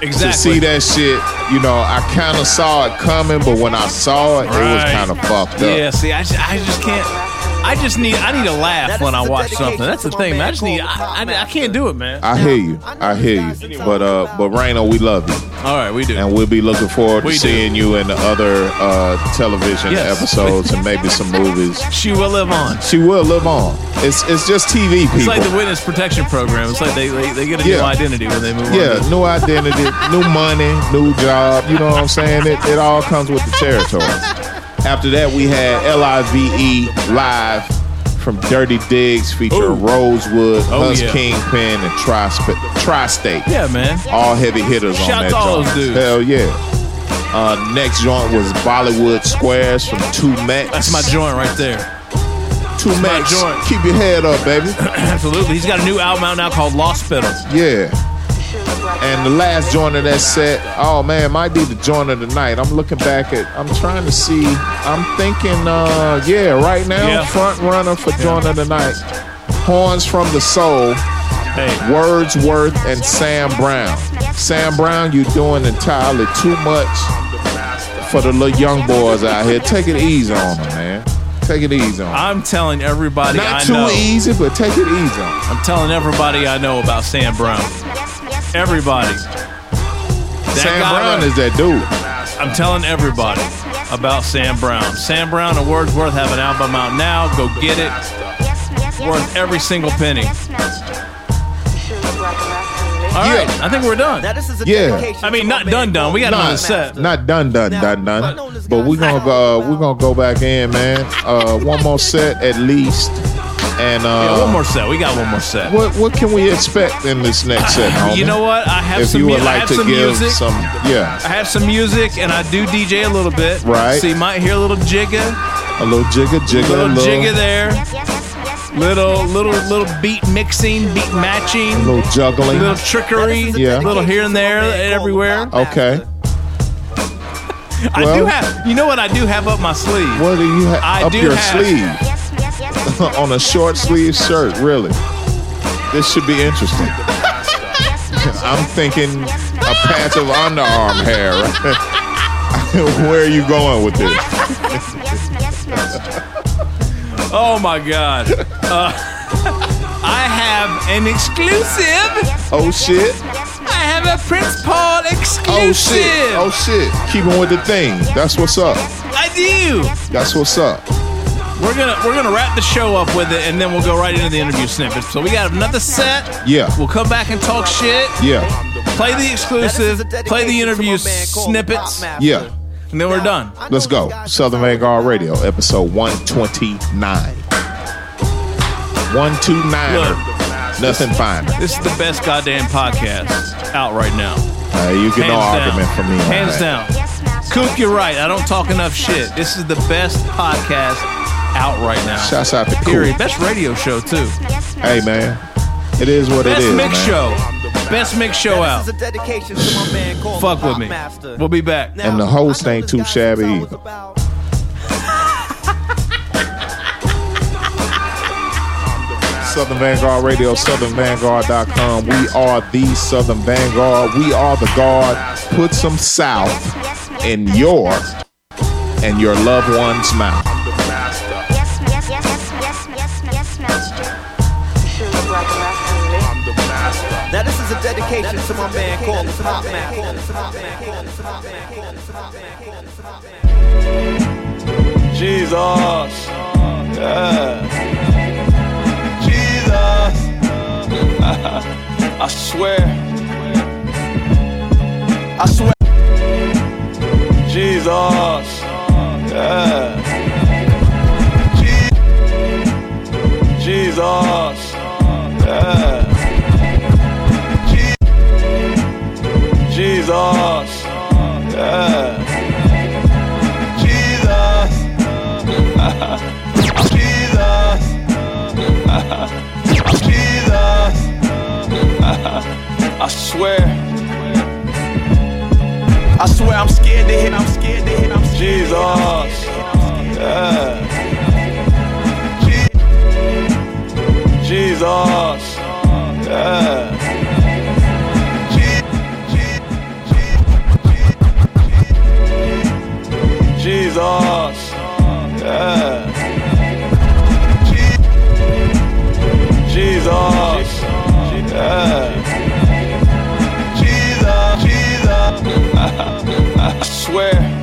Exactly. To see that shit, you know, I kind of saw it coming, but when I saw it, it was kind of fucked up. yeah, see, I just, I just can't. I just need I need a laugh when I watch something. That's the thing, man. I just need I, I, I can't do it, man. I hear you. I hear you. But uh, but Rhino, we love you. All right, we do, and we'll be looking forward to seeing you in the other uh, television Yes. episodes and maybe some movies. [LAUGHS] She will live on. She will live on. It's it's just TV people. It's like the witness protection program. It's like they they, they get a new identity when they move on. Yeah, new identity, new money, new job. You know what I'm saying? It, it all comes with the territory. [LAUGHS] After that, we had L-I-V-E live from Dirty Diggs featuring Ooh. Rozewood, oh, Hus yeah. Kingpin, and Tri Tri-State. Yeah, man. All heavy hitters Shout on that all joint. Those dudes. Hell yeah. Uh, next joint was Bollywood Squares from Two Max. That's my joint right there. Two That's Max, joint. keep your head up, baby. [CLEARS THROAT] Absolutely. He's got a new album out now called Lost Pedals. Yeah. And the last joint of that set, oh man, might be the joint of the night. I'm looking back at, I'm trying to see, I'm thinking, uh, yeah, right now, yeah. front runner for joint yeah. of the night, Horns from the Soul, hey. Wordsworth, and Sam Brown. Sam Brown, you're doing entirely too much for the little young boys out here. Take it easy on them, man. Take it easy on. Them. I'm telling everybody Not I know. Not too easy, but take it easy on. Them. I'm telling everybody I know about Sam Brown everybody. That Sam Brown is that dude. I'm telling everybody about Sam Brown. Sam Brown and Wordsworth have an album out now. Go get it. Worth every single penny. All right, yeah. I think we're done. This is a yeah, I mean not done done. We got not, another set. Not done done done done. But we're gonna go, uh, we're gonna go back in, man. Uh, one more set at least. And uh, yeah, one uh, more set. We got one more set. What what can we expect in this next set? Homie? you know what? I have if some. If you would mu- like to give music. some, yeah, I have some music, and I do DJ a little bit. Right. So you might hear a little jigga, a little jigga, jigga, a little, little jigga there. Little little little beat mixing, beat matching, a little juggling, a little trickery, yeah, a little here and there, everywhere. Okay. I well, do have. You know what I do have up my sleeve. What do you have up do your have, sleeve? [LAUGHS] on a short sleeve shirt, really. This should be interesting. [LAUGHS] I'm thinking a patch of underarm hair. [LAUGHS] Where are you going with this? oh my God. Uh, I have an exclusive. Oh shit. I have a Prince Paul oh, exclusive. Oh shit. Oh shit. Keeping with the thing. That's what's up. I do. That's what's up. We're gonna we're gonna wrap the show up with it, and then we'll go right into the interview snippets. So we got another set. Yeah. We'll come back and talk shit. Yeah. Play the exclusive. Play the interview snippets. Yeah. And then we're done. Let's go. Southern Vanguard Radio, episode one twenty nine. One two nine. Nothing fine. This is the best goddamn podcast out right now. Uh, you get Hands no down. argument from me. Hands right. down. Coop, you're right. I don't talk enough shit. This is the best podcast out right now. Shouts out to Period. Cool. Best radio show too. Hey man, it is what Best it is. Best mix man. show. Best mix show out. Fuck with me. Master. We'll be back. And the host ain't too shabby either. Southern Vanguard Radio, SouthernVanguard.com. We are the Southern Vanguard. We are the guard. Put some South in your and your loved one's mouth. Dedication to my man, call him Pop Man. Jesus. Yeah. Jesus. [LAUGHS] I swear. I swear. I swear. I swear I'm scared to hit. I'm scared to hit. I'm Jesus. Yeah. Jesus. Yeah. Jesus. Yeah. Jesus. Yeah. [LAUGHS] I swear.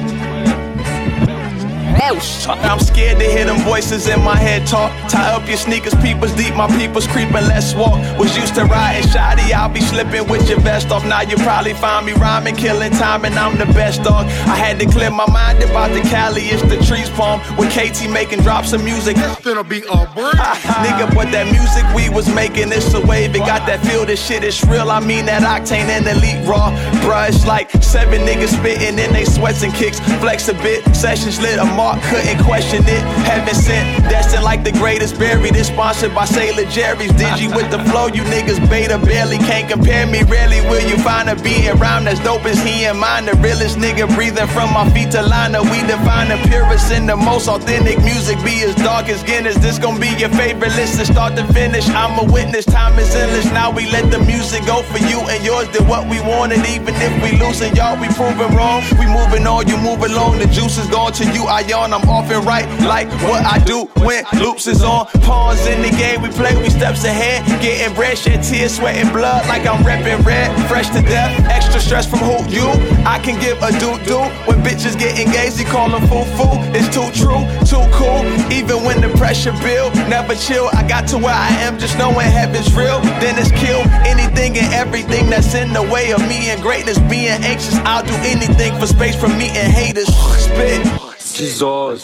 I'm scared to hear them voices in my head talk. Tie up your sneakers, peepers deep, my people's creeping, let's walk. Was used to riding shoddy, I'll be slipping with your vest off. Now you probably find me rhyming, killing time, and I'm the best dog. I had to clear my mind about the Cali, it's the trees palm. With KT making drops of music. It's gonna be a bird. [LAUGHS] Nigga, but that music we was making, it's a wave. It got that feel, this shit is real. I mean that octane and elite raw. Bruh, it's like seven niggas spitting in they sweats and kicks. Flex a bit, sessions lit, a mark couldn't question it. Heaven sent, destined like the greatest buried. It's sponsored by Sailor Jerry's. Digi with the flow, you niggas beta barely can't compare me. Rarely will you find a beat and rhyme that's dope as he and mine. The realest nigga breathing from my feet to liner. We define the purest and the most authentic music. Be as dark as Guinness. This gon' be your favorite listen, start to finish. I'm a witness, time is endless. Now we let the music go for you and yours. Did what we wanted, even if we losing y'all, we proving wrong. We moving on, you move along. The juice is gone to you. I yawn, I'm off and right like what I do when loops is on. Pawns in the game, we play, we steps ahead. Getting bread, shed tears, sweating blood like I'm repping red. Fresh to death, extra stress from who you. I can give a doo doo when bitches get engaged. They call them foo foo. It's too true, too cool. Even when the pressure build, never chill. I got to where I am, just knowing heaven's real. Then it's kill anything and everything that's in the way of me and greatness. Being anxious, I'll do anything for space from me and haters. Spit. Jesus.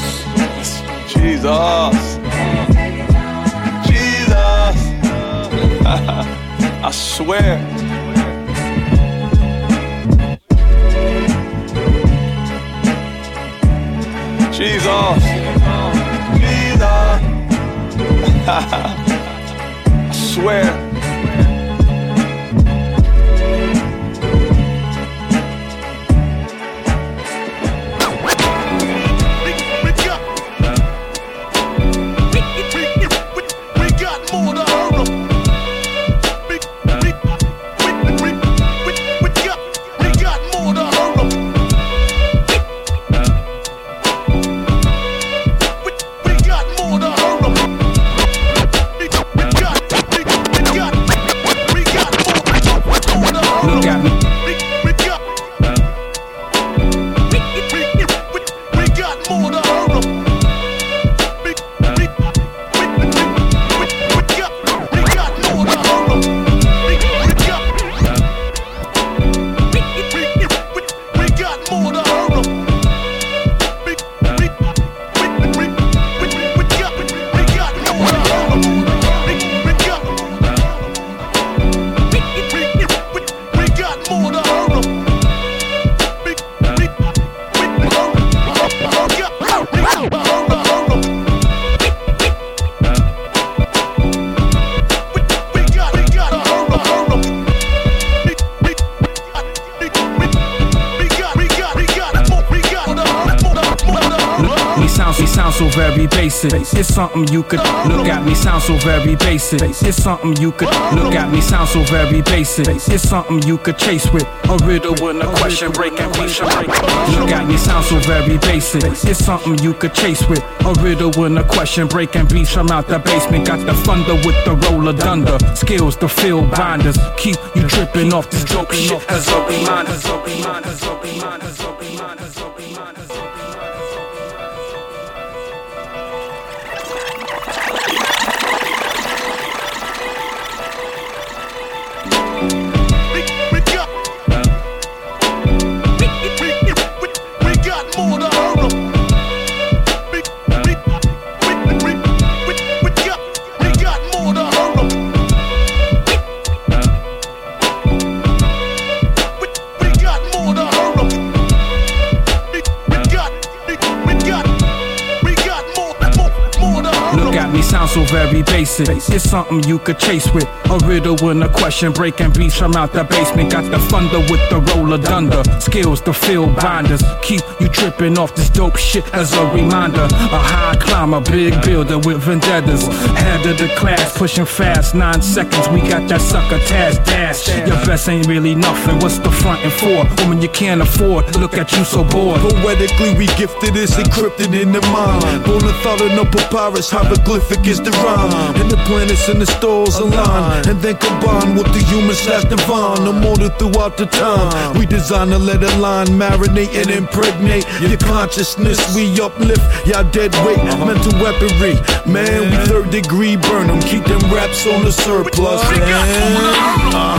Jesus. Jesus. [LAUGHS] I swear. Jesus. Jesus. [LAUGHS] I swear. It's something you could look at. Me sound so very basic. It's something you could look at. Me sound so very basic. It's something you could chase with a riddle with a question breaking beat. Look at me sound so very basic. It's something you could chase with a riddle with a question breaking beats from out the basement. Got the thunder with the roller thunder. Skills to fill binders. Keep you tripping off this dope shit as a reminder. Very It's something you could chase with. A riddle and a question, breaking beats from out the basement. Got the thunder with the roller dunder. Skills to fill binders. Keep you tripping off this dope shit as a reminder. A high climber, big builder with vendettas. Head of the class, pushing fast. Nine seconds, we got that sucker task dash. Your best ain't really nothing. What's the front and for? Woman, you can't afford. Look at you so bored. Poetically, we gifted is encrypted in the mind. Bona thought no papyrus, hieroglyphic is the rhyme. And the planets and the stars align. And then combine with the human slash divine. Immortal throughout the time. We design a letter line, marinate and impregnate your consciousness. We uplift y'all dead weight, mental weaponry. Man, we third degree burn them. Keep them raps on the surplus. Uh-huh.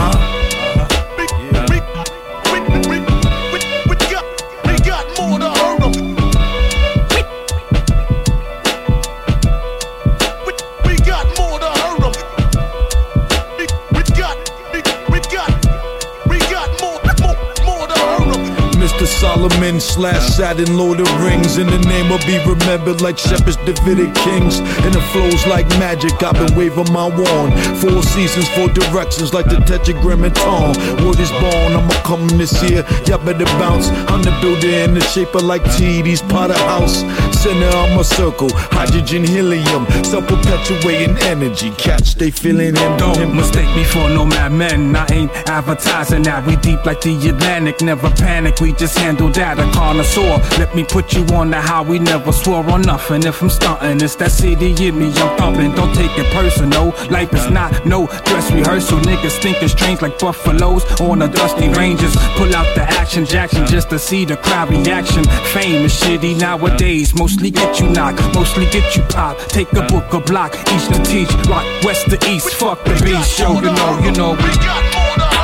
Solomon slash Saturn, Lord of Rings. In the name will be remembered like shepherds, Davidic kings. And it flows like magic. I've been waving my wand. Four seasons, four directions like the tetragrammaton. Word is born, I'ma come this year. Y'all better bounce. I'm the builder in the shape of like T. These Potter House. Center of my circle. Hydrogen, helium. Self perpetuating energy. Catch, they feeling him. Don't mistake me for no madman. I ain't advertising that. We deep like the Atlantic. Never panic. We just handle that. A connoisseur. Let me put you on the we never swore on nothing. If I'm stunting, it's that city in me. I'm thumping. Don't take it personal. Life is not no dress rehearsal. Niggas think it's strange like buffaloes on the dusty ranges. Pull out the action Jackson just to see the crowd reaction. Fame is shitty nowadays. Mostly get you knocked. Mostly get you pop. Take a book, a block. East to teach. Rock west to east. Fuck the beast. Show you know, you know. We got more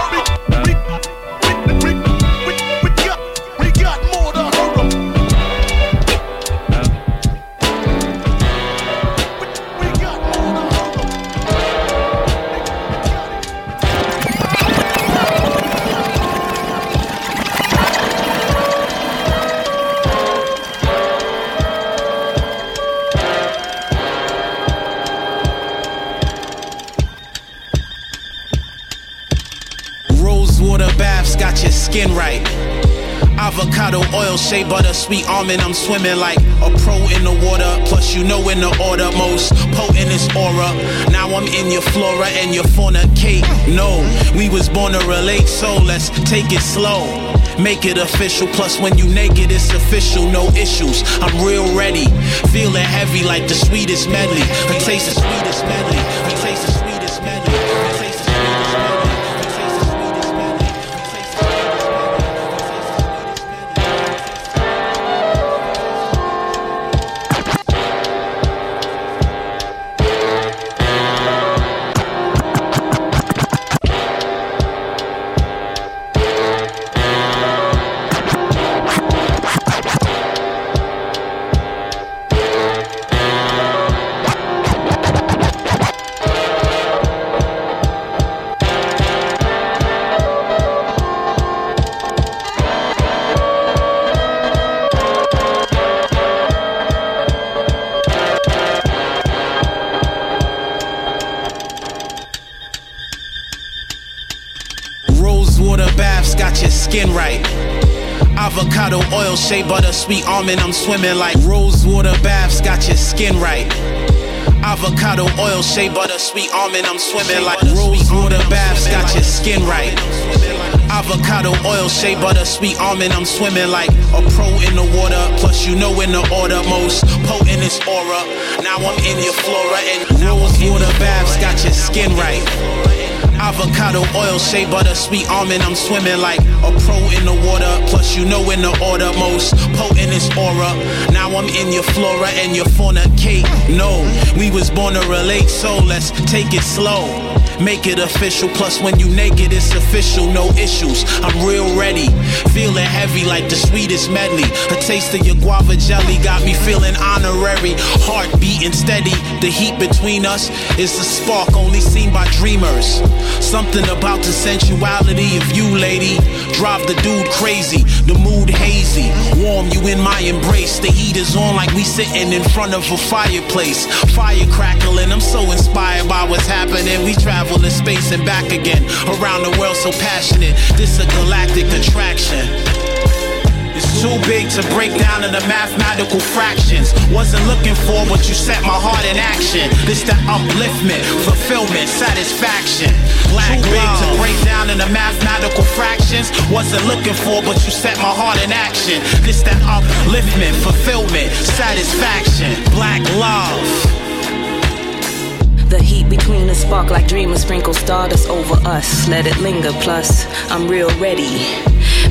Avocado oil, shea butter, sweet almond. I'm swimming like a pro in the water. Plus, you know in the order, most potent is aura. Now I'm in your flora and your fauna cake. No, we was born to relate, so let's take it slow. Make it official. Plus, when you naked, it's official. No issues. I'm real ready. Feeling heavy like the sweetest medley. A taste the sweetest medley. Shea butter, sweet almond. I'm swimming like rosewater baths got your skin right. Avocado oil, shea butter, sweet almond. I'm swimming like rosewater baths got your skin right. Avocado oil, shea butter, sweet almond. I'm swimming like a pro in the water. Plus, you know in the order, most potent is aura. Now I'm in your flora and rosewater baths got your skin right. Avocado oil, shea butter, sweet almond. I'm swimming like a pro in the water. Plus, you know in the order, most potent is aura. Now I'm in your flora and your fauna cake. No, we was born to relate, so let's take it slow. Make it official. Plus, when you naked, it's official. No issues. I'm real ready. Feeling heavy like the sweetest medley. A taste of your guava jelly got me feeling honorary. Heart beating steady. The heat between us is a spark only seen by dreamers. Something about the sensuality of you, lady. drive the dude crazy. The mood hazy, warm you in my embrace. The heat is on like we sitting in front of a fireplace. Fire crackling, I'm so inspired by what's happening. We travel in space and back again. Around the world so passionate. This a galactic attraction. It's too big to break down into mathematical fractions. Wasn't looking for what you set my heart in action. This the upliftment, fulfillment, satisfaction. Too big to break down into mathematical fractions. Wasn't looking for what you set my heart in action. This that upliftment, fulfillment, satisfaction. Black love. The heat between us spark like dreamers sprinkle stardust over us. Let it linger, plus I'm real ready.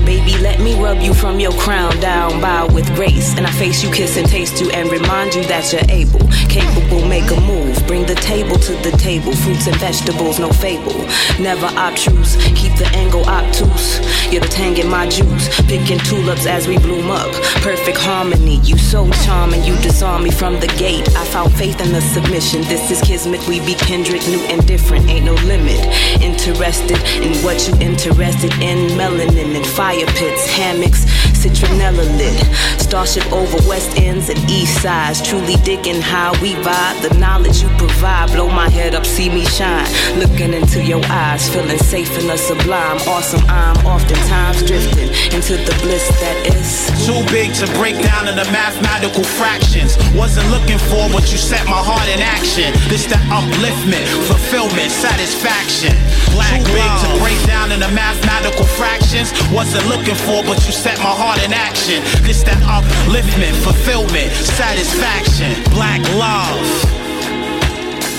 Baby, let me rub you from your crown down, bow with grace. And I face you, kiss and taste you, and remind you that you're able, capable, make a move. Bring the table to the table, fruits and vegetables, no fable. Never obtruse, keep the angle obtuse. You're the tang in my juice, picking tulips as we bloom up. Perfect harmony, you so charming, you disarm me from the gate. I found faith in the submission. This is kismet, we be kindred, new and different, ain't no limit. Interested in what you interested in, melanin and fire pits, hammocks, citronella lit. Starship over west ends and east sides. Truly digging how we vibe. The knowledge you provide, blow my head up, see me shine. Looking into your eyes, feeling safe in the sublime. Awesome, I'm oftentimes drifting into the bliss that is. Too big to break down into mathematical fractions. Wasn't looking for what you set my heart in action. This the upliftment, fulfillment, satisfaction. Black Too big to break down into mathematical fractions. Wasn't looking for, but you set my heart in action. This that upliftment, fulfillment, satisfaction. Black love.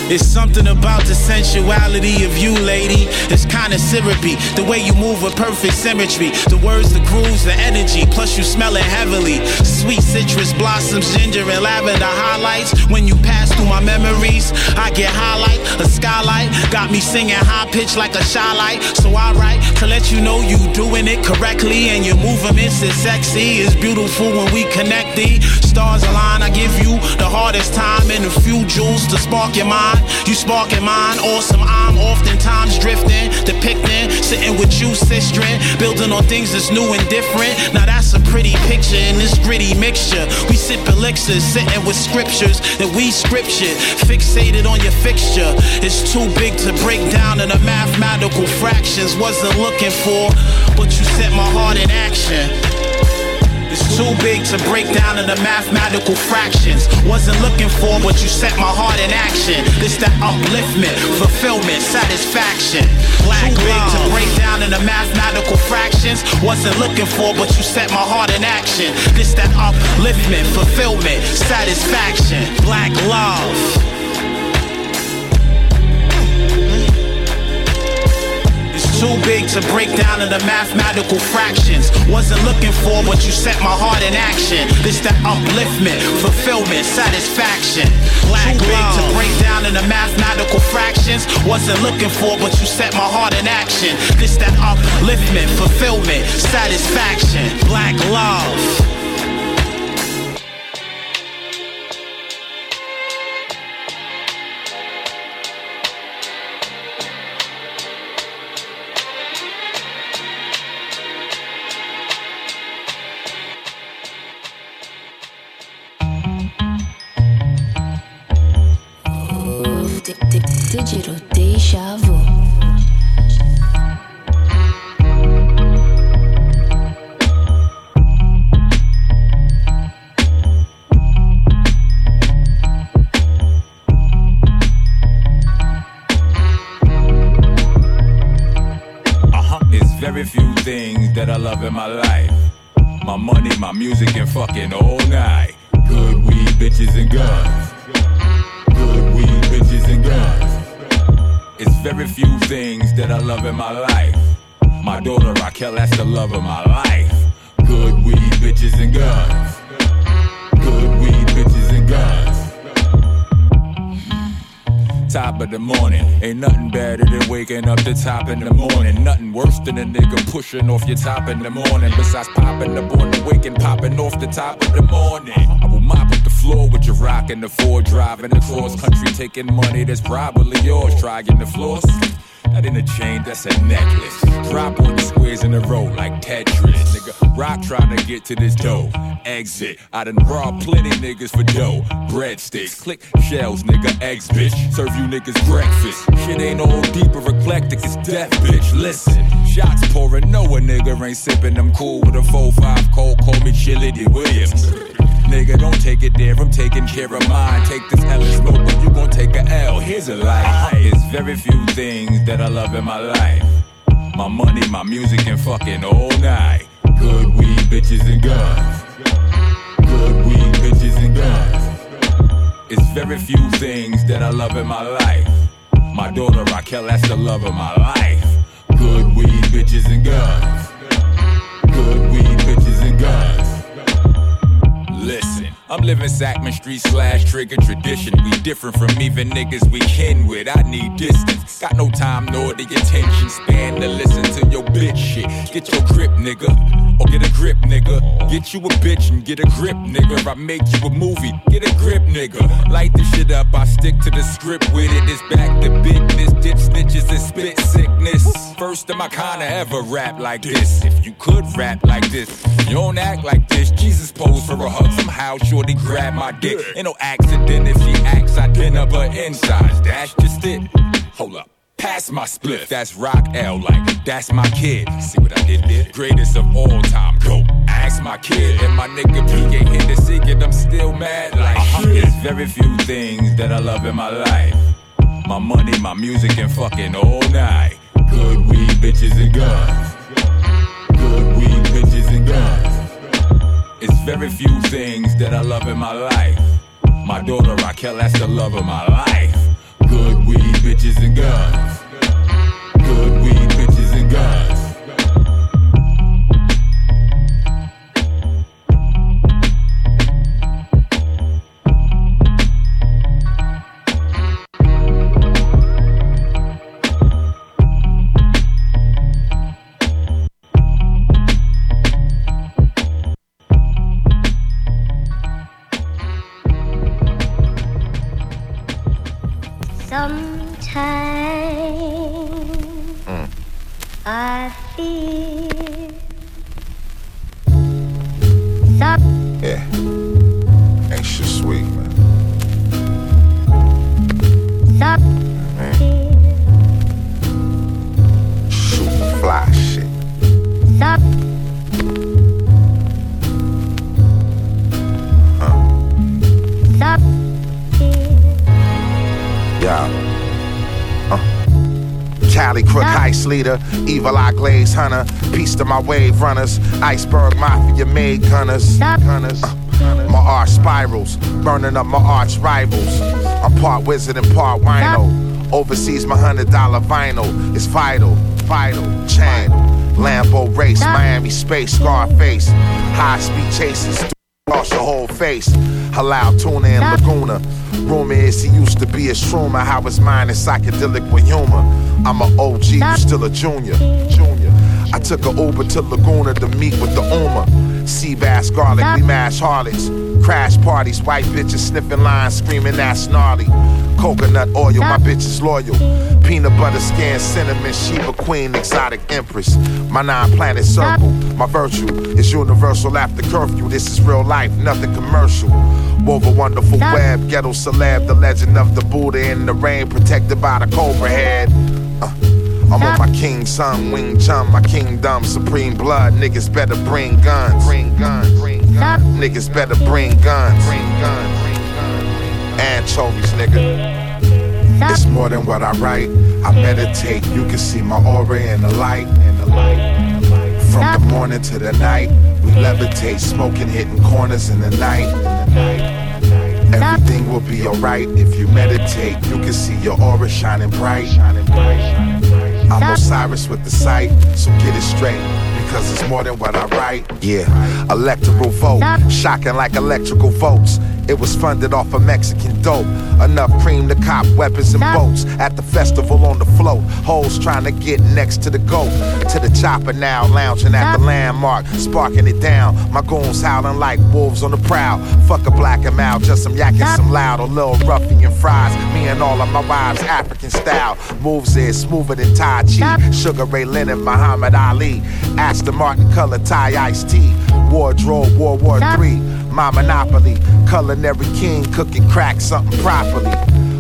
It's something about the sensuality of you, lady. It's kinda syrupy. The way you move with perfect symmetry. The words, the grooves, the energy. Plus, you smell it heavily. Sweet citrus blossoms, ginger, and lavender highlights. When you pass through my memories, I get highlight. A skylight got me singing high pitch like a shy light. So I write to let you know you doing it correctly. And your movements is sexy. It's beautiful when we connect. The stars align. I give you the hardest time and a few jewels to spark your mind. You sparking mine, awesome. I'm oftentimes drifting, depicting, sitting with you, sister, building on things that's new and different. Now that's a pretty picture in this gritty mixture. We sip elixirs, sitting with scriptures that we scripture, fixated on your fixture. It's too big to break down into mathematical fractions. Wasn't looking for, but you set my heart in action. It's too big to break down into mathematical fractions. Wasn't looking for what you set my heart in action. This that upliftment, fulfillment, satisfaction. Black too big to break down into mathematical fractions. Wasn't looking for but you set my heart in action. This that upliftment, fulfillment, satisfaction. Black love. Too big to break down into mathematical fractions. Wasn't looking for what you set my heart in action. This that upliftment, fulfillment, satisfaction. Black Too big to break down into mathematical fractions. Wasn't looking for but you set my heart in action. This that upliftment, fulfillment, satisfaction. Black love. Than a nigga pushing off your top in the morning. Besides popping up on the wake and popping off the top of the morning. I will mop up the floor with your rock and the four driving across country, taking money that's probably yours. Trying the floors. That ain't a chain, that's a necklace. Drop on the squares in a row like Tetris. Nigga, rock trying to get to this dough. Exit. I done robbed plenty niggas for dough. Breadsticks, click shells, nigga. Eggs, bitch. Serve you niggas breakfast. Shit ain't all deep or eclectic, it's death, bitch. Listen, shots pouring, no a nigga ain't sipping. I'm cool with a 4-5 cold, call me Billy Dee Williams. Nigga, don't take it there, I'm taking care of mine. Take this L and smoke, but you gon' take a L. Here's a life. It's very few things that I love in my life. My money, my music, and fucking all night. Good weed, bitches, and guns. Good weed, bitches, and guns. It's very few things that I love in my life. My daughter Raquel, that's the love of my life. Good weed, bitches, and guns. Good weed, bitches, and guns. Listen, I'm living Sackman Street slash trigger tradition. We different from even niggas we kin with. I need distance. Got no time nor the attention span to listen to your bitch shit. Get your grip, nigga. Or get a grip, nigga. Get you a bitch and get a grip, nigga. I make you a movie. Get a grip, nigga. Light the shit up. I stick to the script with it. It's back to business. Dip snitches and spit sickness. First of my kind to ever rap like this. If you could rap like this, you don't act like this. Jesus posed for a hug. Somehow shorty grab my dick. Ain't no accident if she acts. I did up her insides. That's just it. Hold up. Pass my split. That's rock L like that's my kid. See what I did there? Greatest of all time. Go. Ask my kid and my nigga P ain't hit the secret. I'm still mad like uh-huh. shit. There's very few things that I love in my life. My money, my music, and fucking all night. Good weed, bitches, and guns. Good weed, bitches, and guns. It's very few things that I love in my life. My daughter Raquel, that's the love of my life. Good weed, bitches, and guns. Good weed, bitches, and guns. Evil eye glaze hunter, piece to my wave runners, iceberg mafia made gunners, gunners. Uh. My arch spirals, burning up my arch rivals. I'm part wizard and part wino. Overseas, my hundred dollar vinyl is vital, vital, channel. Lambo race, Miami space, Scarface. High speed chases, across your whole face. Halal tuna and Laguna. Rumor is he used to be a shroomer. How his mind is psychedelic with humor. I'm a OG, you still a junior. Junior. I took a Uber to Laguna to meet with the Uma. Sea bass, garlic, we mash harlots. Crash parties, white bitches sniffing lines, screaming that's gnarly. Coconut oil, my bitch is loyal. Peanut butter skin, cinnamon, Sheba Queen, exotic empress. My nine planet circle, my virtue is universal after curfew. This is real life, nothing commercial. Wove a wonderful web, ghetto celeb, the legend of the Buddha in the rain, protected by the cobra head. Uh, I'm on my king son, Wing Chun, my kingdom, supreme blood. Niggas better bring guns. Bring guns. Bring guns. Niggas better bring guns. Bring guns. Anchovies, nigga. It's more than what I write. I meditate. You can see my aura in the light. In the light. From the morning to the night, we levitate, smoking, hitting corners in the night. In. Everything will be alright if you meditate. You can see your aura shining bright. Shining bright. I'm Osiris with the sight, so get it straight. Because it's more than what I write. Yeah, electoral vote, shocking like electrical votes. It was funded off of Mexican dope. Enough cream to cop weapons and boats. At the festival on the float, hoes trying to get next to the goat. To the chopper now, lounging at the landmark, sparking it down. My goons howling like wolves on the prowl. Fuck a black and mild, just some yakking, some loud, a little ruffian fries. Me and all of my wives, African style. Moves is smoother than Tai Chi. Sugar Ray Leonard, Muhammad Ali. Aston Martin color tie iced tea. Wardrobe, World War III. My monopoly. Culinary king cooking crack something properly.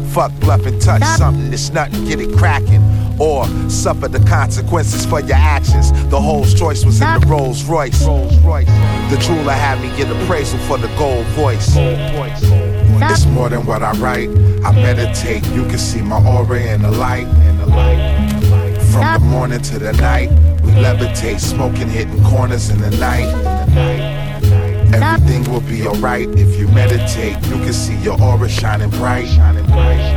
Fuck bluff and touch something that's nothing, get it cracking. Or suffer the consequences for your actions. The hole's choice was in the Rolls Royce. The jeweler had me get appraisal for the gold voice. It's more than what I write. I meditate. You can see my aura in the light. In the light. From the morning to the night, we levitate, smoking, hitting corners in the night. In the night. Everything will be alright if you meditate. You can see your aura shining bright. Shining bright.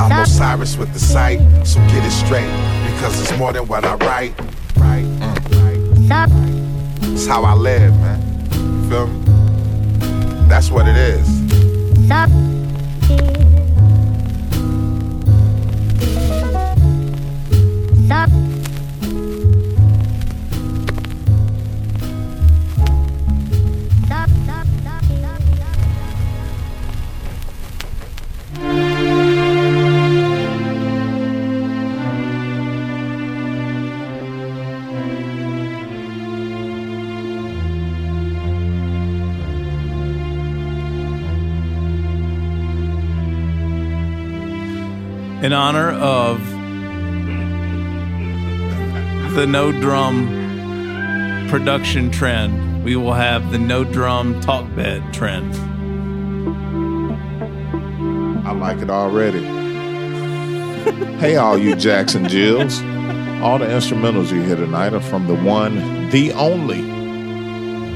I'm Osiris with the sight, so get it straight because it's more than what I write. Right. Mm. It's how I live, man. Feel me? That's what it is. In honor of the no drum production trend, we will have the no drum talk bed trend. I like it already. [LAUGHS] hey, all you Jackson Jills. All the instrumentals you hear tonight are from the one, the only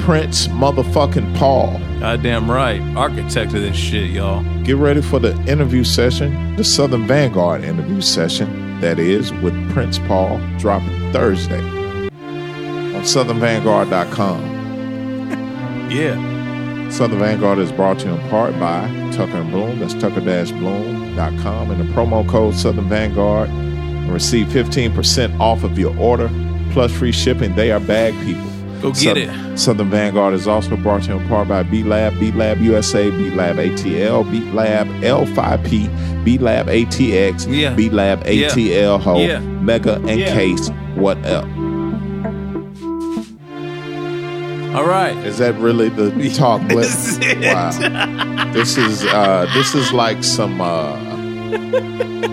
Prince motherfucking Paul. Goddamn right. Architect of this shit, y'all. Get ready for the interview session, the Southern Vanguard interview session, that is, with Prince Paul, dropping Thursday on SouthernVanguard.com. [LAUGHS] Yeah. Southern Vanguard is brought to you in part by Tucker and Bloom. That's tucker-bloom.com. And the promo code Southern Vanguard and receive 15% off of your order plus free shipping. They are bag people. Go get Southern, Southern Vanguard is also brought to you in part by B Lab, B Lab USA, B Lab ATL, B Lab L5P, B Lab ATX, Yeah. B Lab Yeah. ATL Ho, Yeah. Mega and Yeah. Case. What up? All right. Is that really the talk? [LAUGHS] This is it. Wow. This is uh this is like some uh [LAUGHS]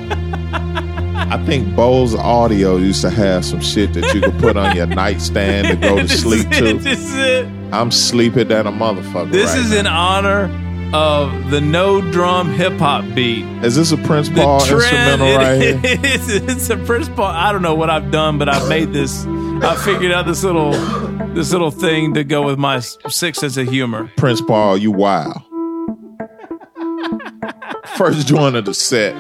I think Bose Audio used to have some shit that you could put on your nightstand to go to [LAUGHS] sleep is to. This is it. I'm sleeping than a motherfucker. This right is now. in honor of the no drum hip hop beat. Is this a Prince The Paul trend instrumental [LAUGHS] right here? it's, it's a Prince Paul. I don't know what I've done, but I've made this. I figured out this little this little thing to go with my sick sense of humor. Prince Paul, you wild. First joint of the set.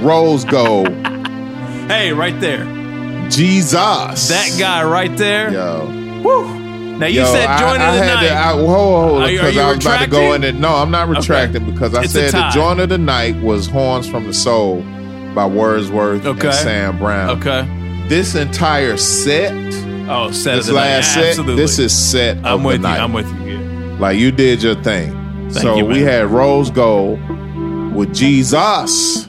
Rose Gold. Hey, right there. Jesus. That guy right there. Yo. Woo. Now you Yo, said I- join I, of the had night. To, I, whoa, Are because I was about to go in retracting? it. No, I'm not Okay. retracting because I It's said the joint of the night was Horns from the Soul by Wordsworth Okay. and Sam Brown. Okay. This entire set, Oh, set of this the night. set, Absolutely. this is set I'm of with the you. night. I'm with you. Yeah. Like you did your thing. Thank so you, we had Rose Gold with Jesus.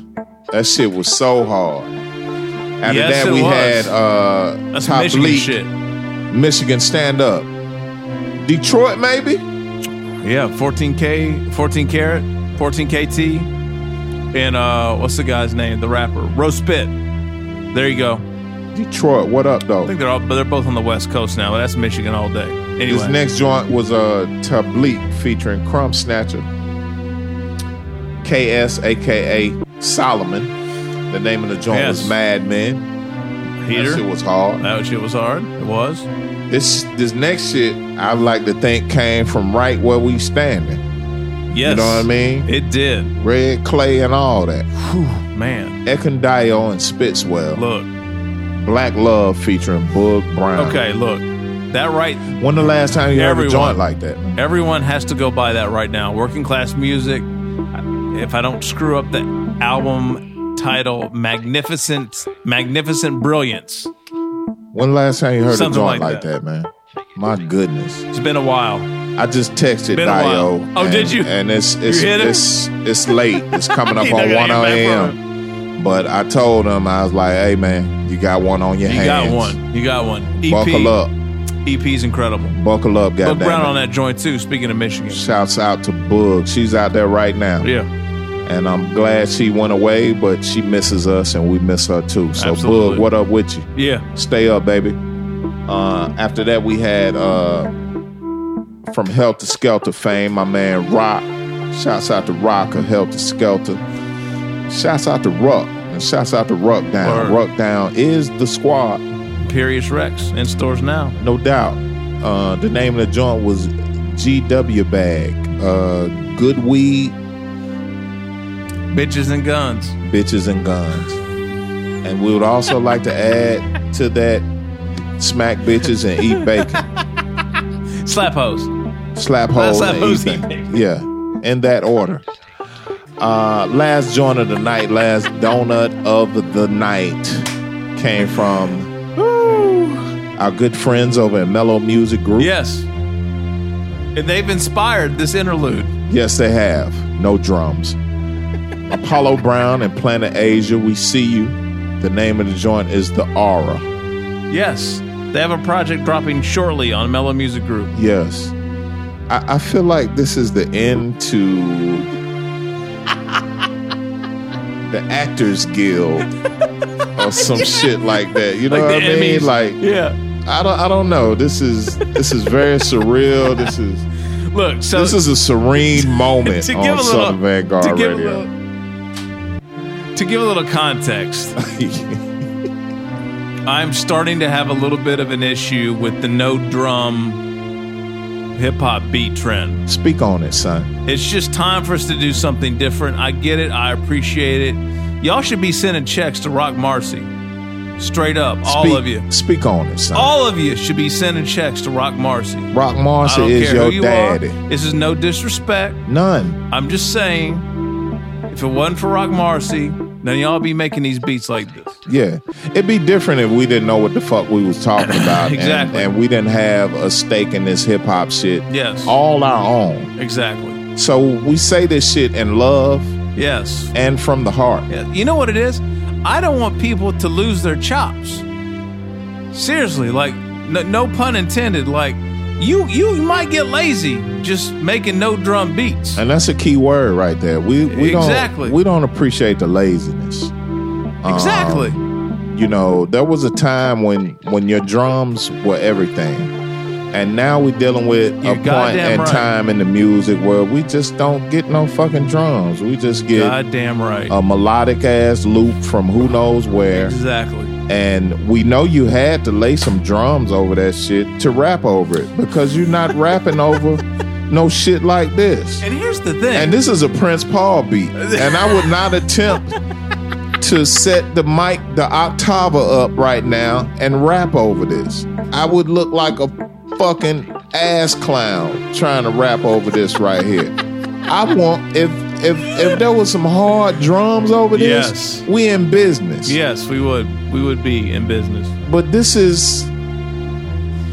That shit was so hard. After Yes, that, we was. had uh That's Top Michigan League, shit. Michigan Stand Up. Detroit, maybe? Yeah, 14K, 14 carat, 14 KT, and uh, what's the guy's name? The rapper, Rose Pit. There you go. Detroit, what up though? I think they're all, but they're both on the West Coast now. But that's Michigan all day. Anyway, This next joint was a uh, Tableek featuring Krumb Snatcha, KS, aka Solomon. The name of the joint Yes. was Mad Men. Heater. That shit was hard. that shit was hard. It was. This this next shit, I like to think came from right where we standing. Yes, You know what I mean? It did. Red Clay and all that. Man, Ekondio and Spitzwell. look. Black Love featuring Boog Brown. Okay, look. That right. When the last time you Everyone. joint like that? Everyone has to go buy that right now. Working class music. If I don't screw up the album title, Magnificent, Magnificent Brilliance. When last time you heard Something a joint like like, that. man? My goodness. It's been a while. I just texted. Dio. Oh, and, did you? And it's it's You hit it? it's it's late. It's coming [LAUGHS] up on one a.m. But I told him I was like, "Hey man, you got one on your You hands. You got one. You got one. EP. Buckle up. EP's incredible. Buckle up, goddamn Brown it. on that joint too. Speaking of Michigan. Shouts out to Boog. She's out there right now. Yeah. And I'm glad she went away, but she misses us and we miss her too. So Absolutely. Boog, what up with you? Yeah. Stay up, baby. Uh, after that, we had uh, from Heltah Skeltah fame, my man Rock. Shouts out to Rock of Heltah Skeltah. Shouts out to Ruck. And shouts out to Ruck Down. Word. Ruck Down is the squad. Imperious Rex in stores now. No doubt. Uh, the name of the joint was GW Bag. Uh, good weed, Bitches and guns. bitches and guns. And we would also [LAUGHS] like to add to that smack bitches and eat bacon. [LAUGHS] Slap hose. Slap holes Slap and hoes, eat eat bacon. Yeah, in that order. Uh, last joint of the night, last donut of the night came from our good friends over at Mellow Music Group. Yes. And they've inspired this interlude. Yes, they have. No drums. Apollo Brown and Planet Asia, we see you. The name of the joint is The Aura. Yes. They have a project dropping shortly on Mellow Music Group. Yes. I, I feel like this is the end to [LAUGHS] the Actors Guild or [LAUGHS] some shit like that. You know Like what I mean? Emmys. Like Yeah. I don't I don't know. This is this is very [LAUGHS] surreal. This is Look, so this is a serene moment To on give a little- Southern Vanguard to give a Radio. To give a little context, [LAUGHS] I'm starting to have a little bit of an issue with the no drum hip hop beat trend. Speak on it, son. It's just time for us to do something different. I get it. I appreciate it. Y'all should be sending checks to Roc Marci. Straight up, all Speak- of you. Speak on it, son. All of you should be sending checks to Roc Marci. Roc Marci is your you daddy. Are. This is no disrespect. None. I'm just saying, if it wasn't for Roc Marci, then y'all be making these beats like this. Yeah, it'd be different if we didn't know what the fuck we was talking [COUGHS] about, and- Exactly. and, we didn't have a stake in this hip hop shit. Yes. all our own. Exactly. So we say this shit in love Yes. and from the heart. Yeah. You know what it is? I don't want people to lose their chops. Seriously, like no, no pun intended. Like you, you might get lazy just making no drum beats. And that's a key word right there. We we Exactly. don't we don't appreciate the laziness. Um, Exactly. you know, there was a time when when your drums were everything. And now we're dealing with You're a point in right. time in the music where we just don't get no fucking drums. We just get Goddamn right. a melodic ass loop from who knows where. Exactly. And we know you had to lay some drums over that shit to rap over it because you're not [LAUGHS] rapping over no shit like this. And here's the thing. And this is a Prince Paul beat. And I would not attempt to set the mic, the octava up right now and rap over this. I would look like a fucking ass clown trying to rap over this right here. I want if if if there was some hard drums over this, Yes. we in business. Yes, we would. We would be in business. But this is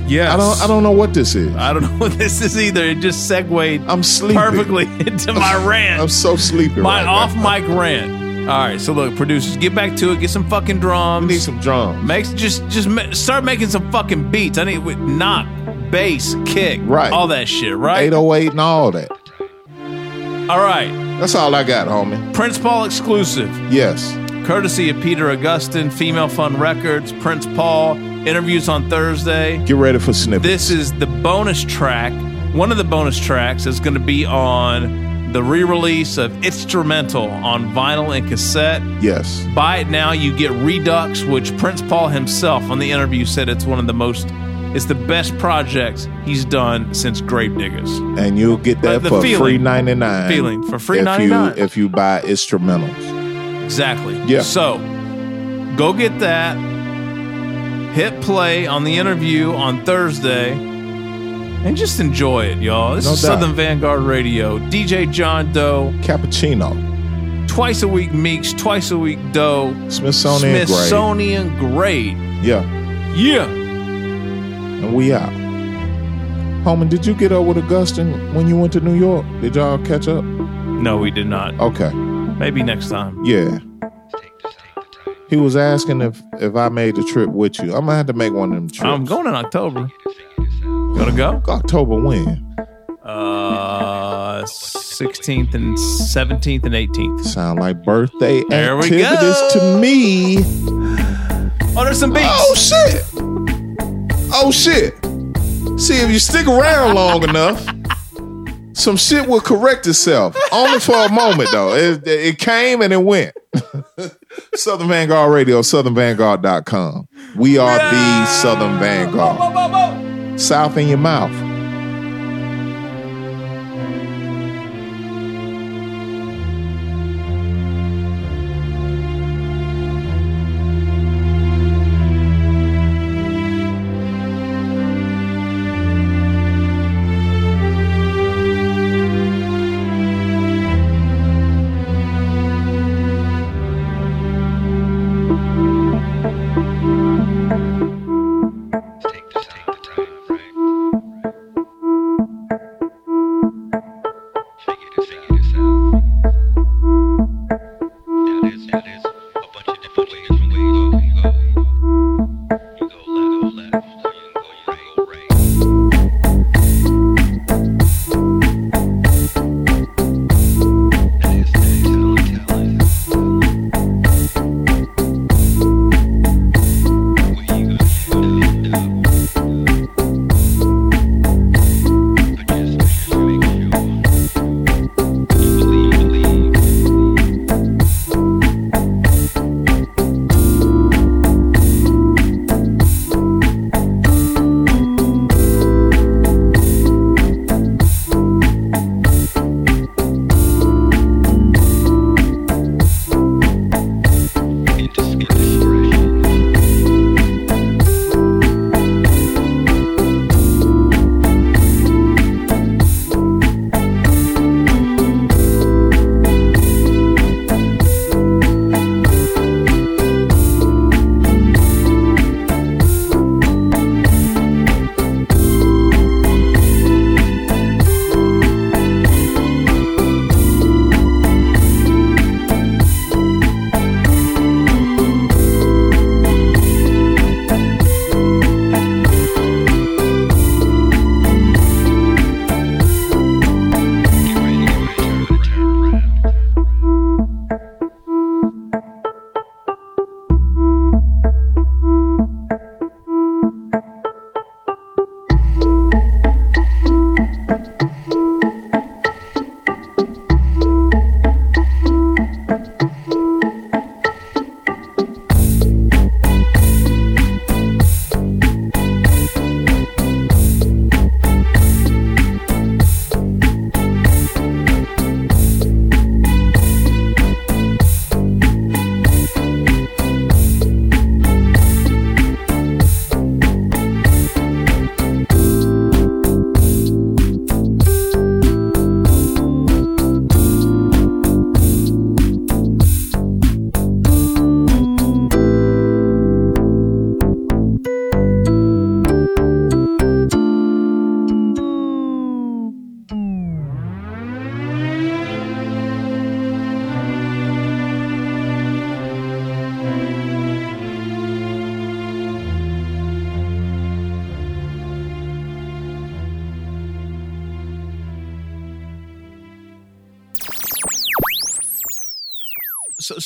Yes. I don't I don't know what this is. I don't [LAUGHS] know what this is either. It just segued I'm sleepy. perfectly [LAUGHS] into my [LAUGHS] rant. I'm so sleepy. my right off mic rant. All right, so look, producers, get back to it. Get some fucking drums. We need some drums. Make just just ma- start making some fucking beats. I need with knock, bass, kick, Right. all that shit, right? 808 and all that. All right, That's all I got, homie. Prince Paul exclusive, Yes. courtesy of Peter Agoston, Female Fun Records. Prince Paul interviews on Thursday. Get ready for snippets. This is the bonus track, one of the bonus tracks is going to be on the re-release of Itstrumental on vinyl and cassette. Yes. Buy it now, you get Redux, which Prince Paul himself on the interview said it's one of the most, it's the best projects he's done since Grape Gravediggaz. And you'll get that for feeling. free ninety nine. Feeling. For free if 99. You, if you buy Itstrumentals. Exactly. Yeah. So go get that. hit play on the interview on Thursday and just enjoy it, y'all. This No is doubt. Southern Vanguard Radio. DJ John Doe. Cappuccino. Twice a week Meeks, twice a week Doe. Smithsonian grade. Smithsonian grade. Yeah. Yeah. And we out. Holman, did you get up with Agoston when you went to New York? Did y'all catch up? No, we did not. Okay. Maybe next time. Yeah. He was asking if if I made the trip with you. I'm gonna have to make one of them trips. I'm going in October. Gonna go? October when? Uh, 16th and 17th and 18th. Sound like birthday There we activities to me. Oh, there's some beats. Oh shit! Oh shit! See if you stick around long enough, some shit will correct itself. Only for a moment though. It, it came and it went. [LAUGHS] Southern Vanguard Radio, southernvanguard.com. We are the Southern Vanguard. South in your mouth.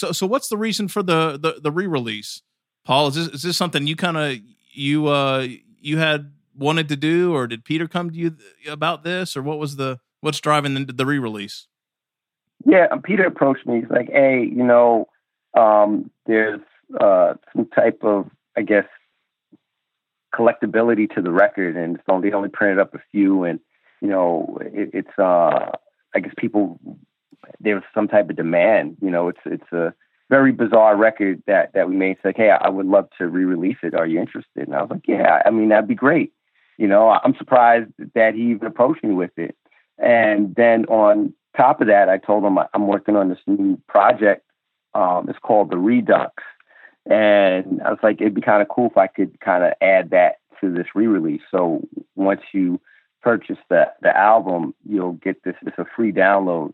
So, so, what's the reason for the the, the re-release, Paul? Is this is this something you kind of you uh you had wanted to do, or did Peter come to you about this, or what was the what's driving the, the re-release? Yeah, um, Peter approached me. He's like, "Hey, you know, um, there's uh, some type of, I guess, collectability to the record, and it's only they only printed up a few, and you know, it, it's, uh, I guess, people there's some type of demand. You know, it's it's a very bizarre record that that we made. It's like, hey, I would love to re-release it. Are you interested? And I was like, yeah, I mean that'd be great. You know, I'm surprised that he even approached me with it. And then on top of that, I told him I'm working on this new project. Um, it's called the Redux, and I was like, it'd be kind of cool if I could kind of add that to this re-release. So once you purchase the the album, you'll get this. It's a free download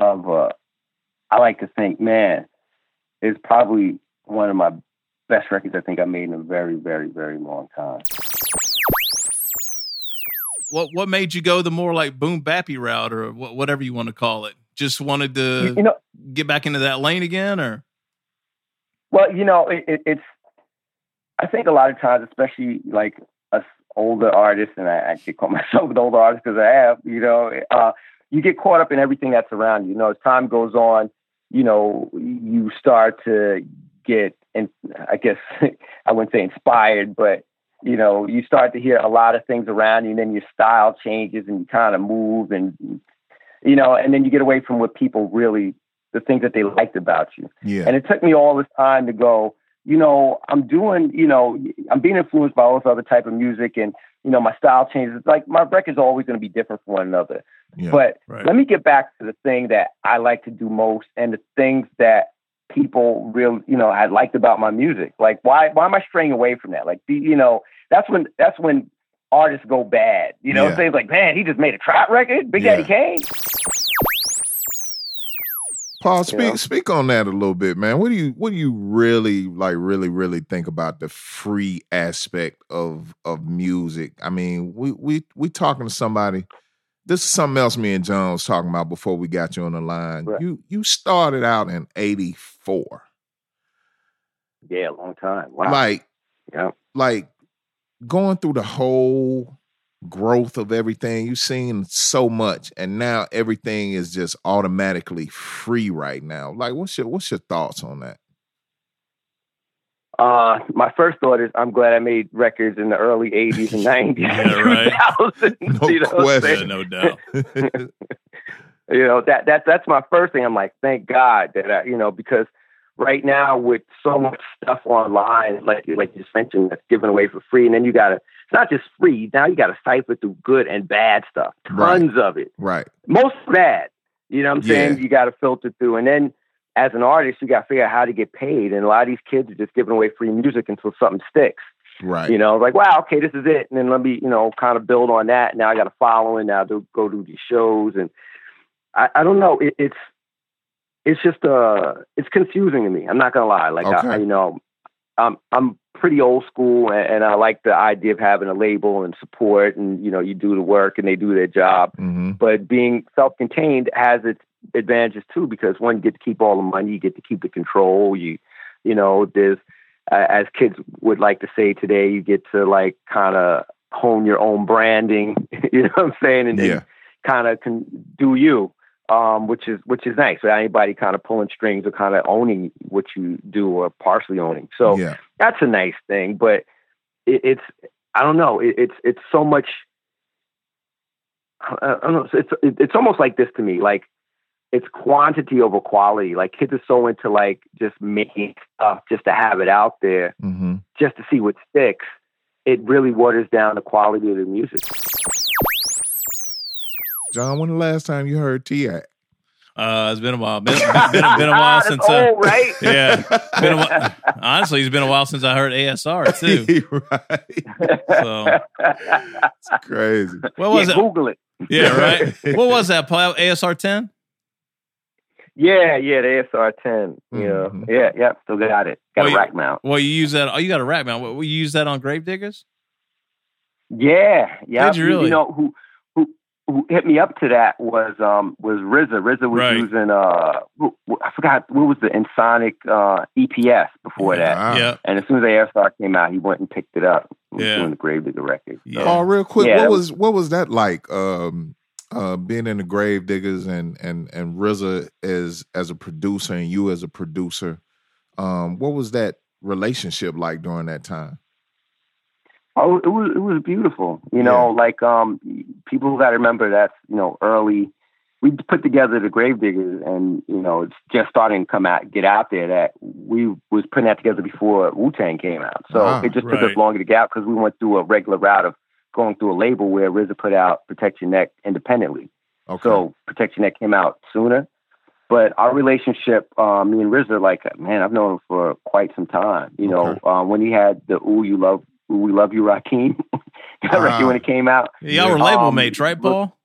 of. Uh, I like to think, man, it's probably one of my best records I think I made in a very, very, very long time. What what made you go the more like boom bappy route or wha- whatever you want to call it? Just wanted to You- you know- get back into that lane again, or Well, you know, it, it, it's. I think a lot of times, especially like us older artists, and I actually call [LAUGHS] myself an older artist because I have, you know, uh, you get caught up in everything that's around you. You know, as time goes on, you know, you start to get, and I guess [LAUGHS] I wouldn't say inspired, but you know, you start to hear a lot of things around you, and then your style changes, and you kind of move, and you know, and then you get away from what people really, the things that they liked about you. Yeah. And it took me all this time to go, you know, I'm doing, you know, I'm being influenced by all this other type of music and, you know, my style changes. Like my record's are always going to be different from one another. Yeah, but right. let me get back to the thing that I like to do most and the things that people real, you know, I liked about my music. Like, why, why am I straying away from that? Like, you know, that's when, that's when artists go bad. You know, Yeah. things like, man, he just made a trap record, Big Daddy Kane. Paul, speak speak on that a little bit, man. What do you what do you really like really really think about the free aspect of of music? I mean, we we we talking to somebody. This is something else me and John was talking about before we got you on the line. You you started out in '84. Yeah, a long time. Wow. Like yeah. like going through the whole growth of everything, you've seen so much, and now everything is just automatically free right now. Like, what's your what's your thoughts on that? Uh, my first thought is I'm glad I made records in the early 80s and [LAUGHS] 90s Yeah, right. [LAUGHS] 2000s. you know what no doubt. [LAUGHS] you know that that that's my first thing. I'm like, thank God that I, you know because right now with so much stuff online, like like you just mentioned, that's given away for free, and then you got to it's not just free. Now you got to cipher through good and bad stuff, tons of it. Right. Most bad. You know what I'm saying? Yeah. You got to filter through, and then as an artist, you got to figure out how to get paid. And a lot of these kids are just giving away free music until something sticks. Right. You know, like, wow, okay, this is it. And then let me, you know, kind of build on that. Now I got a following. Now to go do these shows. And I, I don't know. It, it's, it's just, uh, it's confusing to me. I'm not going to lie. Like, I, Okay. I, you know, I'm, I'm pretty old school and, and I like the idea of having a label and support and, you know, you do the work and they do their job. Mm-hmm. But being self contained has its advantages too, because one, you get to keep all the money, you get to keep the control. You, you know, there's, uh, as kids would like to say today, you get to like kind of hone your own branding. [LAUGHS] you know what I'm saying? And, Yeah. kind of can do you, um, which is which is nice. Without anybody kind of pulling strings or kind of owning what you do or partially owning. So Yeah. that's a nice thing. But it, it's I don't know. It, it's it's so much. I I don't know. It's it's almost like this to me. Like it's quantity over quality. Like kids are so into like just making stuff just to have it out there, Mm-hmm. just to see what sticks. It really waters down the quality of the music. John, when the last time you heard T.I.? Uh, it's been a while. Been, been, been, been a [LAUGHS] while That's since. Uh, old, right? [LAUGHS] Yeah. Been a while. [LAUGHS] Honestly, it's been a while since I heard ASR too. So It's crazy. what was yeah, it? Google it. Yeah, right. what was that? Paul? ASR ten? Yeah, yeah, the ASR 10. Yeah, yeah, yeah. Still got it. Got Well, a rack mount. Well, you use that. Oh, you got a rack mount. What, you use that on Gravediggaz? Yeah, yeah. Did you really? know who who who hit me up to that was um was RZA. RZA was Right. using uh who- who- I forgot what was the Ensoniq uh EPS before that. Yeah. And as soon as the ASR came out, he went and picked it up. He was Yeah. doing the Gravedigger record. So, Oh, real quick, yeah, what that was what was that like? Um, uh, being in the Gravediggaz and and and RZA as as a producer and you as a producer. Um, what was that relationship like during that time? Oh, it was it was beautiful. You know, like um, people who got to remember that's you know early we put together the Gravediggaz, and you know, it's just starting to come out, get out there. That we was putting that together before Wu Tang came out, so Ah, it just took us longer to get out because we went through a regular route of going through a label where RZA put out Protect Your Neck independently. Okay. So Protect Your Neck came out sooner. But our relationship, um, me and RZA, like man, I've known him for quite some time. You know, um, when he had the "Ooh You Love, Ooh We Love You" Rakeem [LAUGHS] that Uh-huh. when it came out. Y'all were label um, mates, right, Paul?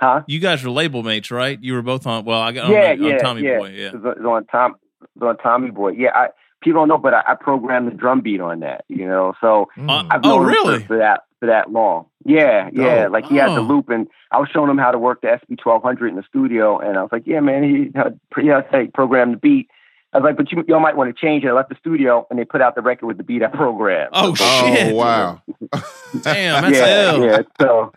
Huh? You guys were label mates, right? You were both on. Well, I got on, yeah, on yeah, Tommy yeah. Boy. Yeah. It was on Tom, it was on Tommy Boy. Yeah, I, people don't know, but I, I programmed the drum beat on that. You know, so Uh, I've oh, known him really? for, for that for that long. Yeah, yeah. Oh. Like he had the Oh. loop, and I was showing him how to work the SP twelve hundred in the studio, and I was like, "Yeah, man, he had pretty yeah, say program the beat." I was like, "But you y'all might want to change it." I left the studio, and they put out the record with the beat I programmed. Oh Oh shit! wow. Damn, that's yeah, ill. yeah. So